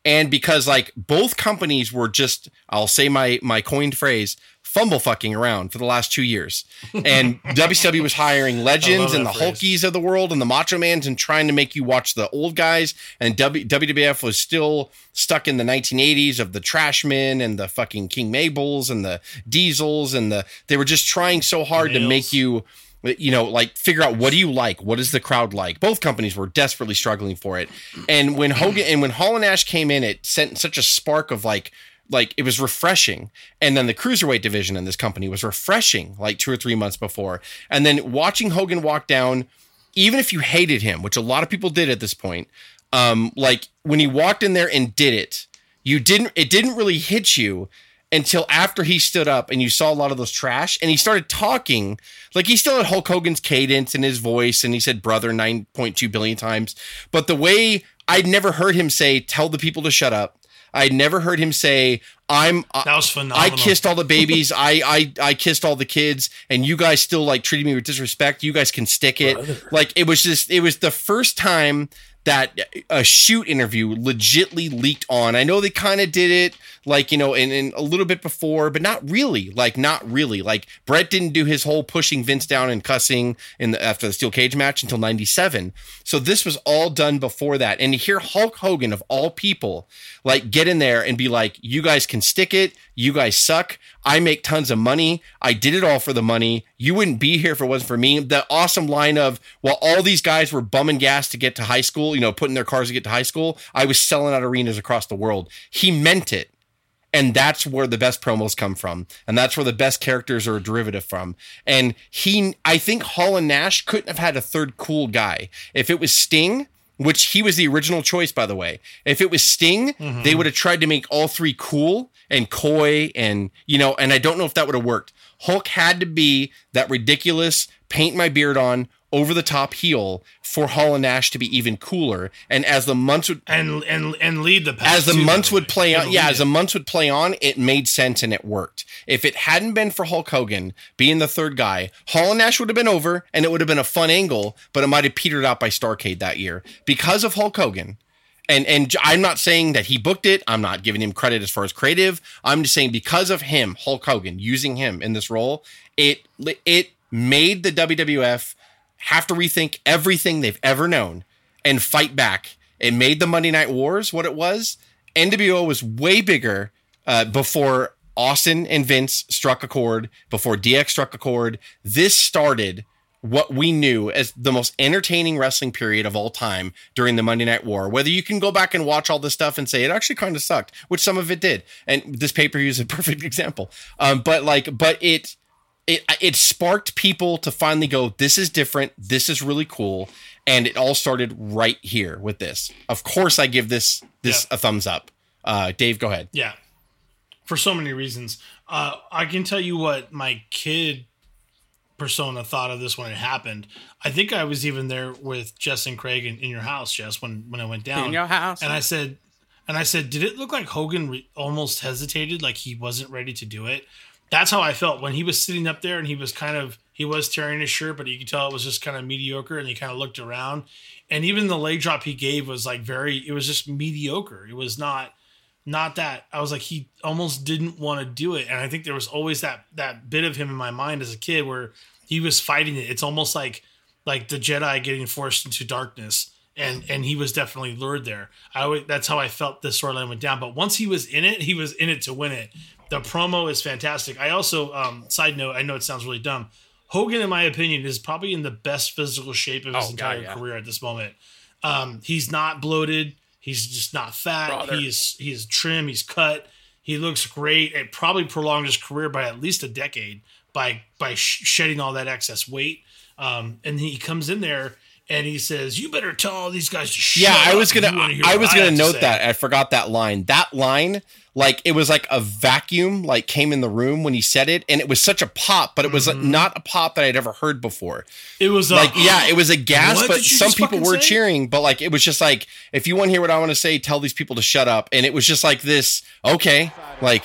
and because like both companies were just I'll say my my coined phrase fumble fucking around for the last two years, and WCW was hiring legends and the phrase. Hulkies of the world and the Macho Mans and trying to make you watch the old guys, and w, WWF was still stuck in the 1980s of the Trashmen and the fucking King Mabels and the Diesels and the they were just trying so hard to make you you know, like figure out what do you like? What is the crowd like? Both companies were desperately struggling for it. And when Hogan and when Hall and Nash came in, it sent such a spark of like, like it was refreshing. And then the cruiserweight division in this company was refreshing like two or three months before. And then watching Hogan walk down, even if you hated him, which a lot of people did at this point, um, like when he walked in there and did it, you didn't, it didn't really hit you until after he stood up and you saw a lot of those trash and he started talking like he still had Hulk Hogan's cadence in his voice and he said brother 9.2 billion times but the way I'd never heard him say tell the people to shut up I'd never heard him say I'm uh, That was phenomenal. I kissed all the babies. I I I kissed all the kids. And you guys still like treated me with disrespect. You guys can stick it. Like it was just it was the first time that a shoot interview legitly leaked on. I know they kind of did it like, you know, in, in a little bit before, but not really. Like, not really. Like, Brett didn't do his whole pushing Vince down and cussing in the, after the steel cage match until 97. So this was all done before that. And to hear Hulk Hogan, of all people, like get in there and be like, you guys can stick it. You guys suck. I make tons of money. I did it all for the money. You wouldn't be here if it wasn't for me. The awesome line of, while all these guys were bumming gas to get to high school, you know, putting their cars to get to high school, I was selling out arenas across the world. He meant it. And that's where the best promos come from. And that's where the best characters are a derivative from. And he, I think Hall and Nash couldn't have had a third cool guy. If it was Sting, which he was the original choice, by the way. If it was Sting, mm-hmm. they would have tried to make all three cool and coy and, you know, and I don't know if that would have worked. Hulk had to be that ridiculous, paint my beard on, over the top heel for Hall and Nash to be even cooler. And as the months would, and and and lead the pack as the too, months would play on, yeah, as the months would play on, it made sense and it worked. If it hadn't been for Hulk Hogan being the third guy, Hall and Nash would have been over, and it would have been a fun angle, but it might have petered out by Starcade that year because of Hulk Hogan. And and I'm not saying that he booked it. I'm not giving him credit as far as creative. I'm just saying because of him, Hulk Hogan using him in this role, it it made the WWF have to rethink everything they've ever known and fight back. It made the Monday Night Wars what it was. NWO was way bigger uh, before Austin and Vince struck a chord, before DX struck a chord. This started what we knew as the most entertaining wrestling period of all time during the Monday Night War. Whether you can go back and watch all this stuff and say it actually kind of sucked, which some of it did, and this pay per view is a perfect example. Um, but like, but it it it sparked people to finally go this is different this is really cool and it all started right here with this of course i give this this Yeah. a thumbs up uh dave go ahead Yeah. For so many reasons. Uh, I can tell you what my kid persona thought of this when it happened. I think I was even there with Jess and Craig in, in your house, Jess, when, when it went down. In your house. And I said, and I said, did it look like Hogan re- almost hesitated, like he wasn't ready to do it? That's how I felt when he was sitting up there and he was kind of he was tearing his shirt, but you could tell it was just kind of mediocre. And he kind of looked around, and even the leg drop he gave was like very. It was just mediocre. It was not not that I was like he almost didn't want to do it, and I think there was always that that bit of him in my mind as a kid where he was fighting it. It's almost like like the Jedi getting forced into darkness, and and he was definitely lured there. I always, that's how I felt this storyline went down. But once he was in it, he was in it to win it. The promo is fantastic. I also um, side note, I know it sounds really dumb. Hogan, in my opinion, is probably in the best physical shape of his Oh, God, entire yeah. career at this moment. Um, he's not bloated. He's just not fat. Brother. He's he's trim. He's cut. He looks great. It probably prolonged his career by at least a decade by by sh- shedding all that excess weight. Um, and he comes in there and he says, "You better tell all these guys to shut Yeah, I was gonna. you wanna hear I was have gonna to note say." that. I forgot that line. That line, like it was like a vacuum, like came in the room when he said it, and it was such a pop, but it was Mm-hmm. not a pop that I'd ever heard before. It was a- like, yeah, it was a gasp, but some people were say? cheering. But like, it was just like, if you want to hear what I want to say, tell these people to shut up. And it was just like this. Okay, like,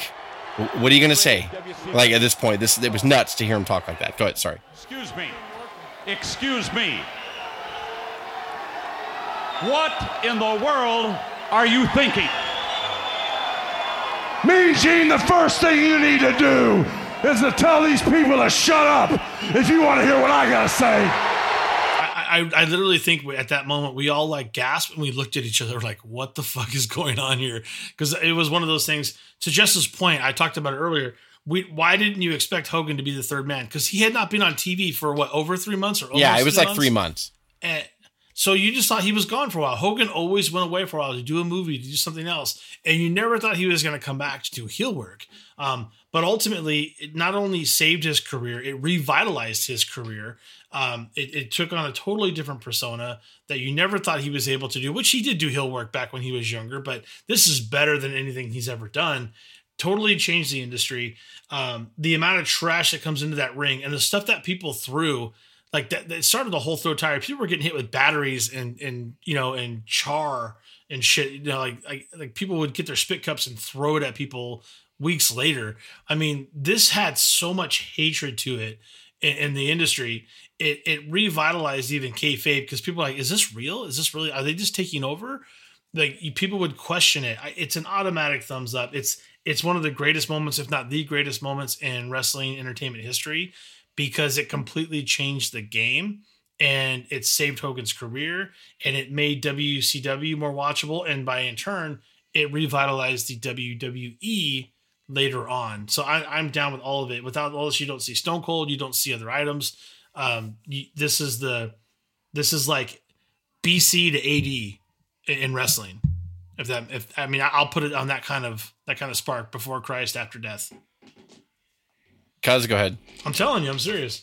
what are you gonna say? Like at this point, this it was nuts to hear him talk like that. Go ahead. Sorry. Excuse me. Excuse me. What in the world are you thinking? Mean Gene, the first thing you need to do is to tell these people to shut up if you want to hear what I gotta say. I, I, I literally think at that moment we all like gasped and we looked at each other like, "What the fuck is going on here?" Because it was one of those things. To Jess's point, I talked about it earlier. We, why didn't you expect Hogan to be the third man? Because he had not been on TV for what over three months or yeah, it was like three months. And so you just thought he was gone for a while. Hogan always went away for a while to do a movie, to do something else, and you never thought he was going to come back to do heel work. Um, but ultimately, it not only saved his career, it revitalized his career. Um, it, it took on a totally different persona that you never thought he was able to do, which he did do heel work back when he was younger. But this is better than anything he's ever done. Totally changed the industry. Um, the amount of trash that comes into that ring and the stuff that people threw like that, that started the whole throw tire. People were getting hit with batteries and and you know and char and shit. You know, like like like people would get their spit cups and throw it at people weeks later. I mean, this had so much hatred to it in, in the industry. It it revitalized even kayfabe because people like, is this real? Is this really? Are they just taking over? Like people would question it. It's an automatic thumbs up. It's it's one of the greatest moments, if not the greatest moments in wrestling entertainment history because it completely changed the game and it saved Hogan's career and it made WCW more watchable and by in turn it revitalized the WWE later on. So I, I'm down with all of it. Without all this, you don't see Stone Cold, you don't see other items. Um, you, this is the this is like BC to AD in, in wrestling. If that if I mean I'll put it on that kind of that kind of spark before Christ after death. Cuz, go ahead. I'm telling you, I'm serious.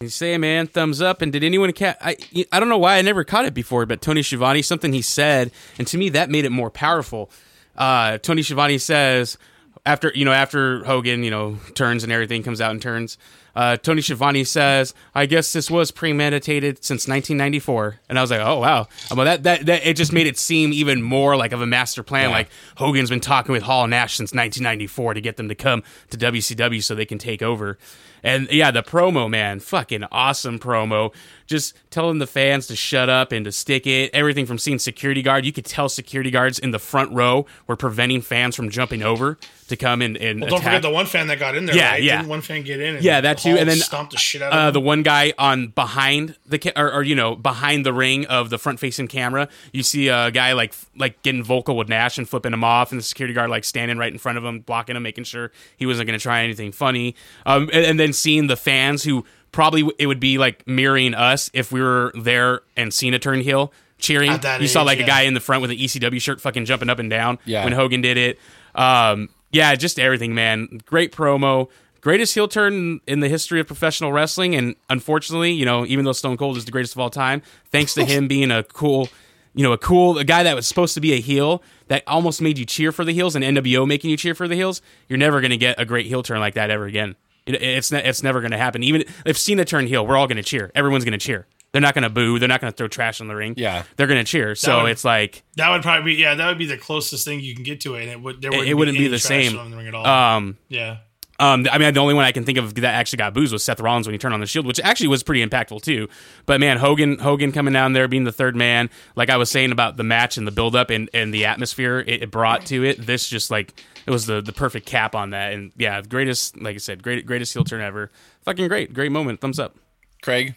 You say, man, thumbs up. And did anyone catch? I I don't know why I never caught it before, but Tony Schiavone, something he said, and to me that made it more powerful. Uh, Tony Schiavone says after you know after Hogan you know turns and everything comes out and turns. Uh, Tony Schiavone says, "I guess this was premeditated since 1994," and I was like, "Oh wow!" Well, that, that that it just made it seem even more like of a master plan. Yeah. Like Hogan's been talking with Hall and Nash since 1994 to get them to come to WCW so they can take over. And yeah, the promo, man, fucking awesome promo. Just telling the fans to shut up and to stick it. Everything from seeing security guard, you could tell security guards in the front row were preventing fans from jumping over to come and, and Well, don't attack. forget the one fan that got in there. Yeah, right? yeah. Didn't one fan get in? And Yeah, that too, and then stomped the shit out of uh, him. the one guy on behind the ca- or, or you know behind the ring of the front facing camera. You see a guy like like getting vocal with Nash and flipping him off, and the security guard like standing right in front of him, blocking him, making sure he wasn't going to try anything funny. Um, and, and then seeing the fans who probably it would be like mirroring us if we were there and Cena turned heel cheering. At that you saw age, like a guy in the front with an ECW shirt fucking jumping up and down Yeah. when Hogan did it. Um, yeah, just everything, man. Great promo. Greatest heel turn in the history of professional wrestling. And unfortunately, you know, even though Stone Cold is the greatest of all time, thanks to him being a cool, you know, a cool, a guy that was supposed to be a heel that almost made you cheer for the heels and NWO making you cheer for the heels, you're never going to get a great heel turn like that ever again. It, it's ne- it's never going to happen. Even if Cena turned heel, we're all going to cheer. Everyone's going to cheer. They're not going to boo. They're not going to throw trash on the ring. Yeah. They're going to cheer. So would- it's like, that would probably be yeah, that would be the closest thing you can get to it, and it would there it, wouldn't, it wouldn't be, any the trash same. on the ring at all. Um, yeah, um, I mean, the only one I can think of that actually got boozed was Seth Rollins when he turned on the Shield, which actually was pretty impactful too. But man, Hogan, Hogan coming down there being the third man, like I was saying about the match and the buildup and, and the atmosphere it, it brought to it. This just like it was the the perfect cap on that. And yeah, greatest, like I said, great greatest heel turn ever. Fucking great, great moment. Thumbs up. Craig.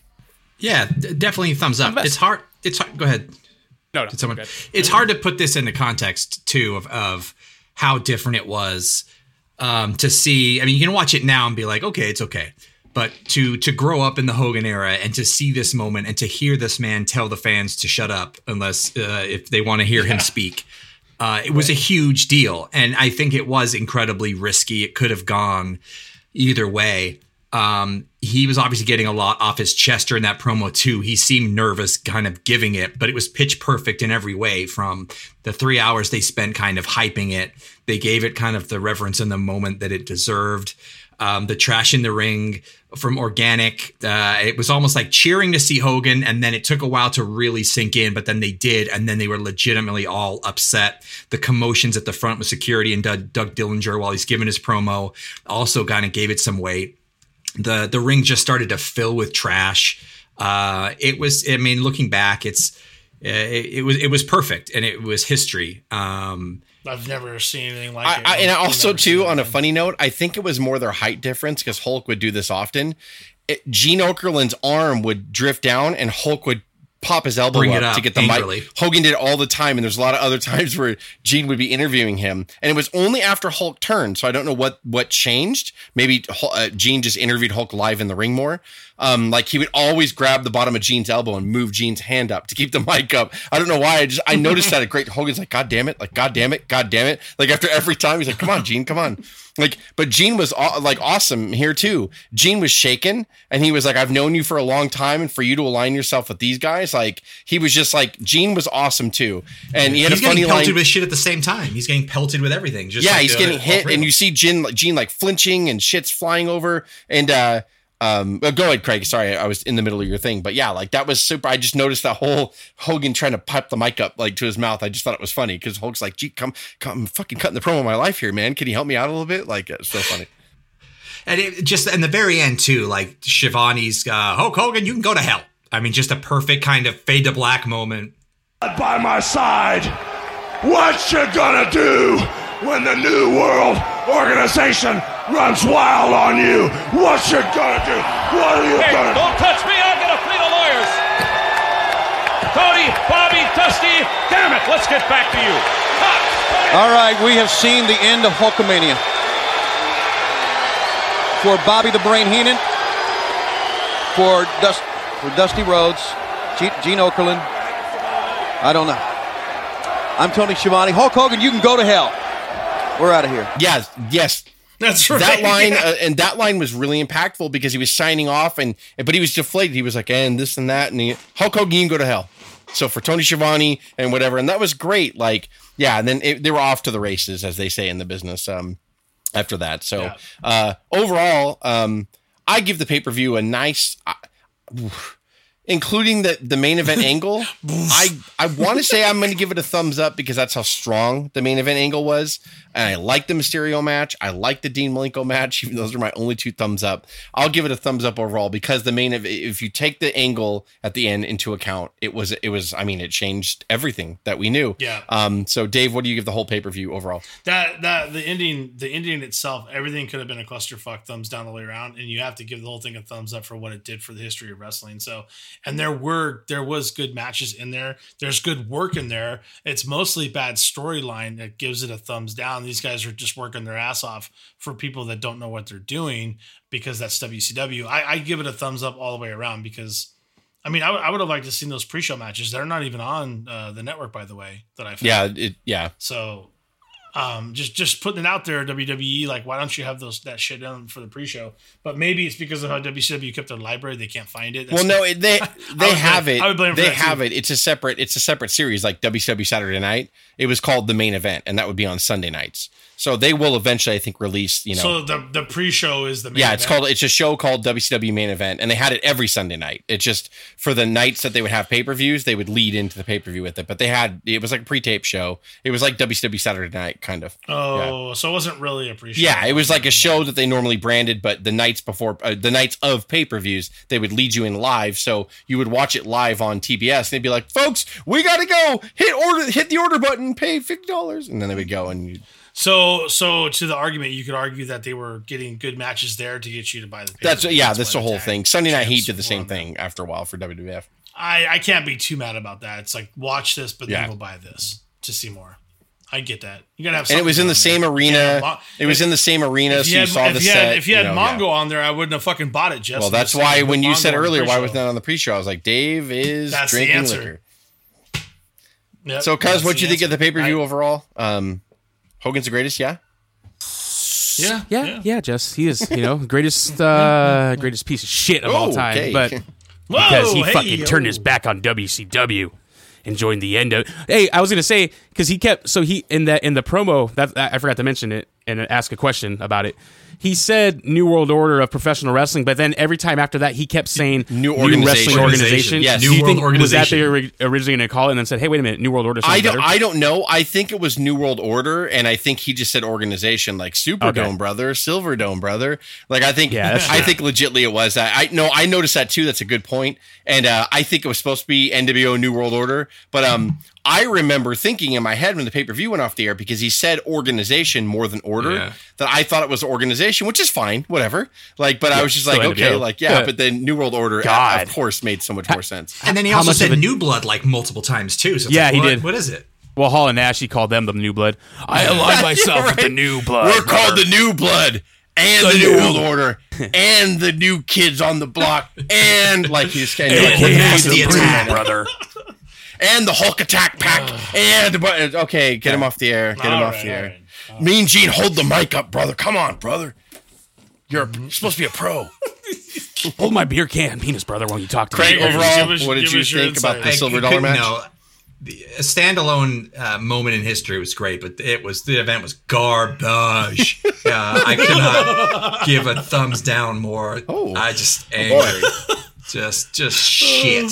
Yeah, d- definitely thumbs up. It's hard. It's hard. Go ahead. No, no, Did someone? okay. It's hard to put this into context too of of how different it was um, to see. I mean, you can watch it now and be like, okay, it's okay, But to to grow up in the Hogan era and to see this moment and to hear this man tell the fans to shut up unless uh, if they want to hear him speak, uh, it was a huge deal. And I think it was incredibly risky. It could have gone either way. Um, he was obviously getting a lot off his chest during that promo too. He seemed nervous, kind of giving it, but it was pitch perfect in every way. From the three hours they spent kind of hyping it, they gave it kind of the reverence and the moment that it deserved. Um, the trash in the ring from organic, uh, it was almost like cheering to see Hogan, and then it took a while to really sink in, but then they did, and then they were legitimately all upset. The commotions at the front with security and Doug, Doug Dillinger while he's giving his promo also kind of gave it some weight the the ring just started to fill with trash. Uh, it was, I mean, looking back, it's uh, it, it, was it was perfect and it was history. Um, I've never seen anything like I, it. I, and I've also too, on a funny note, I think it was more their height difference because Hulk would do this often. It, Gene Okerlund's arm would drift down and Hulk would pop his elbow up, up to get the angrily. mic. Hogan did it all the time, and there's a lot of other times where Gene would be interviewing him, and it was only after Hulk turned. So I don't know what what changed. Maybe uh, Gene just interviewed Hulk live in the ring more. Um, like he would always grab the bottom of Gene's elbow and move Gene's hand up to keep the mic up. I don't know why. I just I noticed that at great. Hogan's like, God damn it! Like God damn it! God damn it! Like after every time, he's like, Come on, Gene, come on. Like, but Gene was like awesome here too. Gene was shaken, and he was like, "I've known you for a long time, and for you to align yourself with these guys, like he was just like Gene was awesome too." And he had he's a funny getting pelted line. with shit at the same time. He's getting pelted with everything. Just yeah, like, he's uh, getting hit, and you see Gene, Gene like flinching and shit's flying over. And uh, um, go ahead, Craig. Sorry, I was in the middle of your thing, but yeah, like that was super. I just noticed that whole Hogan trying to pipe the mic up like to his mouth. I just thought it was funny because Hulk's like, "Gee, come, come, I'm fucking cutting the promo of my life here, man. Can you help me out a little bit?" Like it's so funny. And it just in the very end too, like Schiavone's uh, Hulk Hogan, you can go to hell. I mean, just a perfect kind of fade to black moment. by my side. What you gonna do when the New World Organization runs wild on you? What you gonna do? What are you Hey, gonna do? don't touch me. I'll get a fleet of lawyers. Tony, Bobby, Dusty, damn it. Let's get back to you. Ha! All right, we have seen the end of Hulkamania. For Bobby the Brain Heenan, for Dust, for Dusty Rhodes, Gene, Gene Okerlund. I don't know. I'm Tony Schiavone. Hulk Hogan, you can go to hell. We're out of here. Yes, yes. That's right. That line yeah. uh, and that line was really impactful because he was signing off and but he was deflated. He was like, and this and that, and he, Hulk Hogan, you can go to hell. So for Tony Schiavone and whatever, and that was great. Like, yeah, and then it, they were off to the races, as they say in the business. Um, after that, so Yeah. uh, overall, um, I give the pay per view a nice. Uh, including the the main event angle. I I want to say I'm going to give it a thumbs up because that's how strong the main event angle was, and I like the Mysterio match. I like the Dean Malenko match. Even those are my only two thumbs up. I'll give it a thumbs up overall because the main if you take the angle at the end into account, it was it was I mean it changed everything that we knew. Yeah. Um. So Dave, what do you give the whole pay per view overall? that that the ending the ending itself everything could have been a clusterfuck thumbs down the way around and you have to give the whole thing a thumbs up for what it did for the history of wrestling so and there were there was good matches in there there's good work in there it's mostly bad storyline that gives it a thumbs down these guys are just working their ass off for people that don't know what they're doing because that's WCW I, I give it a thumbs up all the way around because I mean, I would- have liked to seen those pre-show matches. They're not even on uh, the network, by the way. That I found. Yeah. It. Yeah. So, um, just just putting it out there, WWE. Like, why don't you have those that shit on for the pre-show? But maybe it's because of how WCW kept their library; they can't find it. Well, no, it, they they have blame- it. I would blame them for they that, have too. it. It's a separate. It's a separate series, like WCW Saturday Night. It was called the main event, and that would be on Sunday nights. So they will eventually, I think, release. You know, So the the pre-show is the main yeah, it's event. called. It's a show called WCW Main Event, and they had it every Sunday night. It just for the nights that they would have pay per views, they would lead into the pay per view with it. But they had it was like a pre tape show. It was like WCW Saturday Night, kind of. Oh, so it wasn't really appreciated. Yeah, it was like a show that they normally branded, but the nights before, uh, the nights of pay per views, they would lead you in live. So you would watch it live on TBS. And they'd be like, "Folks, we got to go. Hit order, hit the order button, pay fifty dollars," and then they would go and you, So so to the argument, you could argue that they were getting good matches there to get you to buy the. that's yeah, that's the whole thing. Sunday Night Heat did the same thing after a while for WWF. I I can't be too mad about that. It's like watch this, but Yeah. then go buy this to see more. I get that. You gotta have. and it was in the same arena. Yeah, it was in the same arena, so you you, had, saw if the you set. had, if you had know, yeah. Mongo on there, I wouldn't have fucking bought it, Jess. Well, that's why when you said earlier why wasn't that on the pre-show, I was like, Dave is That's drinking answer. liquor. Yep, So, Cuz, what do the you think of the pay per view overall? Um, Hogan's the greatest, yeah. Yeah, Yeah, yeah, Jess. He is, you know, greatest uh greatest piece of shit of all time. okay. But Whoa, because he hey, fucking yo. turned his back on WCW joined the end of. Hey, I was gonna say because he kept so he in that in the promo that I forgot to mention it and ask a question about it. He said New World Order of Professional Wrestling, but then every time after that, he kept saying New Wrestling Organization. Organization. Yes. Do New you World think was that they were originally going to call it, and then said, "Hey, wait a minute, New World Order." I don't. better? I don't know. I think it was New World Order, and I think he just said organization, like Superdome, Okay. brother, Silver Dome, brother. Like I think. Yeah, I think legitly it was that. I no. I noticed that too. That's a good point, and uh, I think it was supposed to be NWO New World Order, but um. I remember thinking in my head when the pay per view went off the air because he said organization more than order Yeah. that I thought it was organization, which is fine, whatever. Like, but I was just like, okay, like yeah, Yeah. but then New World Order, uh, God. of course, made so much more sense. And then he also said a- New Blood like multiple times too. So it's Yeah, like, he what- did. What is it? Well, Hall and Nash, he called them the New Blood. I align myself Yeah, with the. New Blood. We're called the New Blood and the, The New New- World Order and the New Kids on the Block and like he's kind of like, And what the fuck the is he doing attack. brother. And the Hulk Attack Pack and but okay, get him off the air, get him All off right, the all air. right. Mean Gene, hold the mic up, brother. Come on, brother. You're, a, you're supposed to be a pro. Hold my beer can, penis brother, while you talk to Craig, me. overall, Give us- what did give you us your think about insight. the silver dollar couldn't- match? No, the, a standalone uh, moment in history was great, but it was the event was garbage. uh, I cannot give a thumbs down more. Oh. I just angry, just just shit.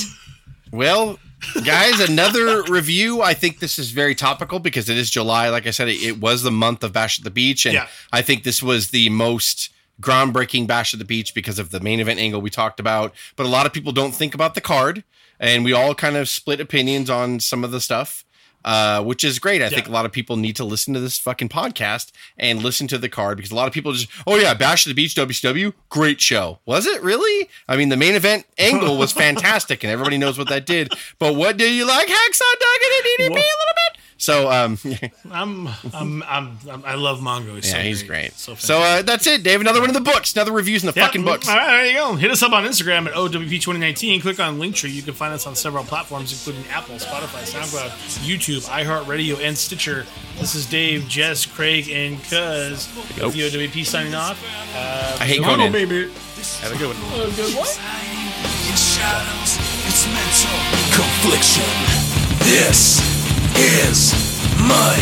Well, guys, another review. I think this is very topical because it is July. Like I said, it, it was the month of Bash at the Beach, and Yeah. I think this was the most groundbreaking Bash at the Beach because of the main event angle we talked about. But a lot of people don't think about the card, and we all kind of split opinions on some of the stuff. Uh, which is great. I think a lot of people need to listen to this fucking podcast and listen to the card because a lot of people just, oh yeah, Bash the Beach WCW, great show. Was it really? I mean, the main event angle was fantastic and everybody knows what that did. But what do you like, Hacksaw Duggan and DDP a little bit? So, um, I'm, I'm, I'm, I'm, I love Mongo. He's yeah, so he's great. great. So, So, uh, that's it, Dave. Another one in the books. Another reviews in the Yep. fucking books. All right, there you go. Hit us up on Instagram at OWP2019. Click on Linktree. You can find us on several platforms, including Apple, Spotify, SoundCloud, YouTube, iHeartRadio, and Stitcher. This is Dave, Jess, Craig, and Cuz with the OWP signing off. Uh, I hate go on, Konnan. baby. Have a good one. In shadows, it's mental confliction. This is my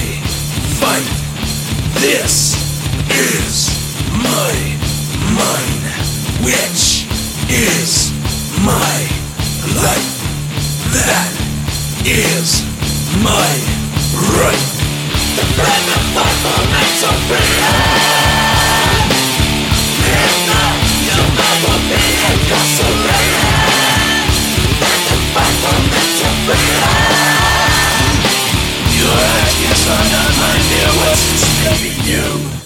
fight. This is my mind, which is my life. That is my right. The breath of fight for nights of freedom. If not, your mind will be incarcerated. Breath of fight for nights of freedom. Your eyes, yes, I'm not my dear, what's escaping you?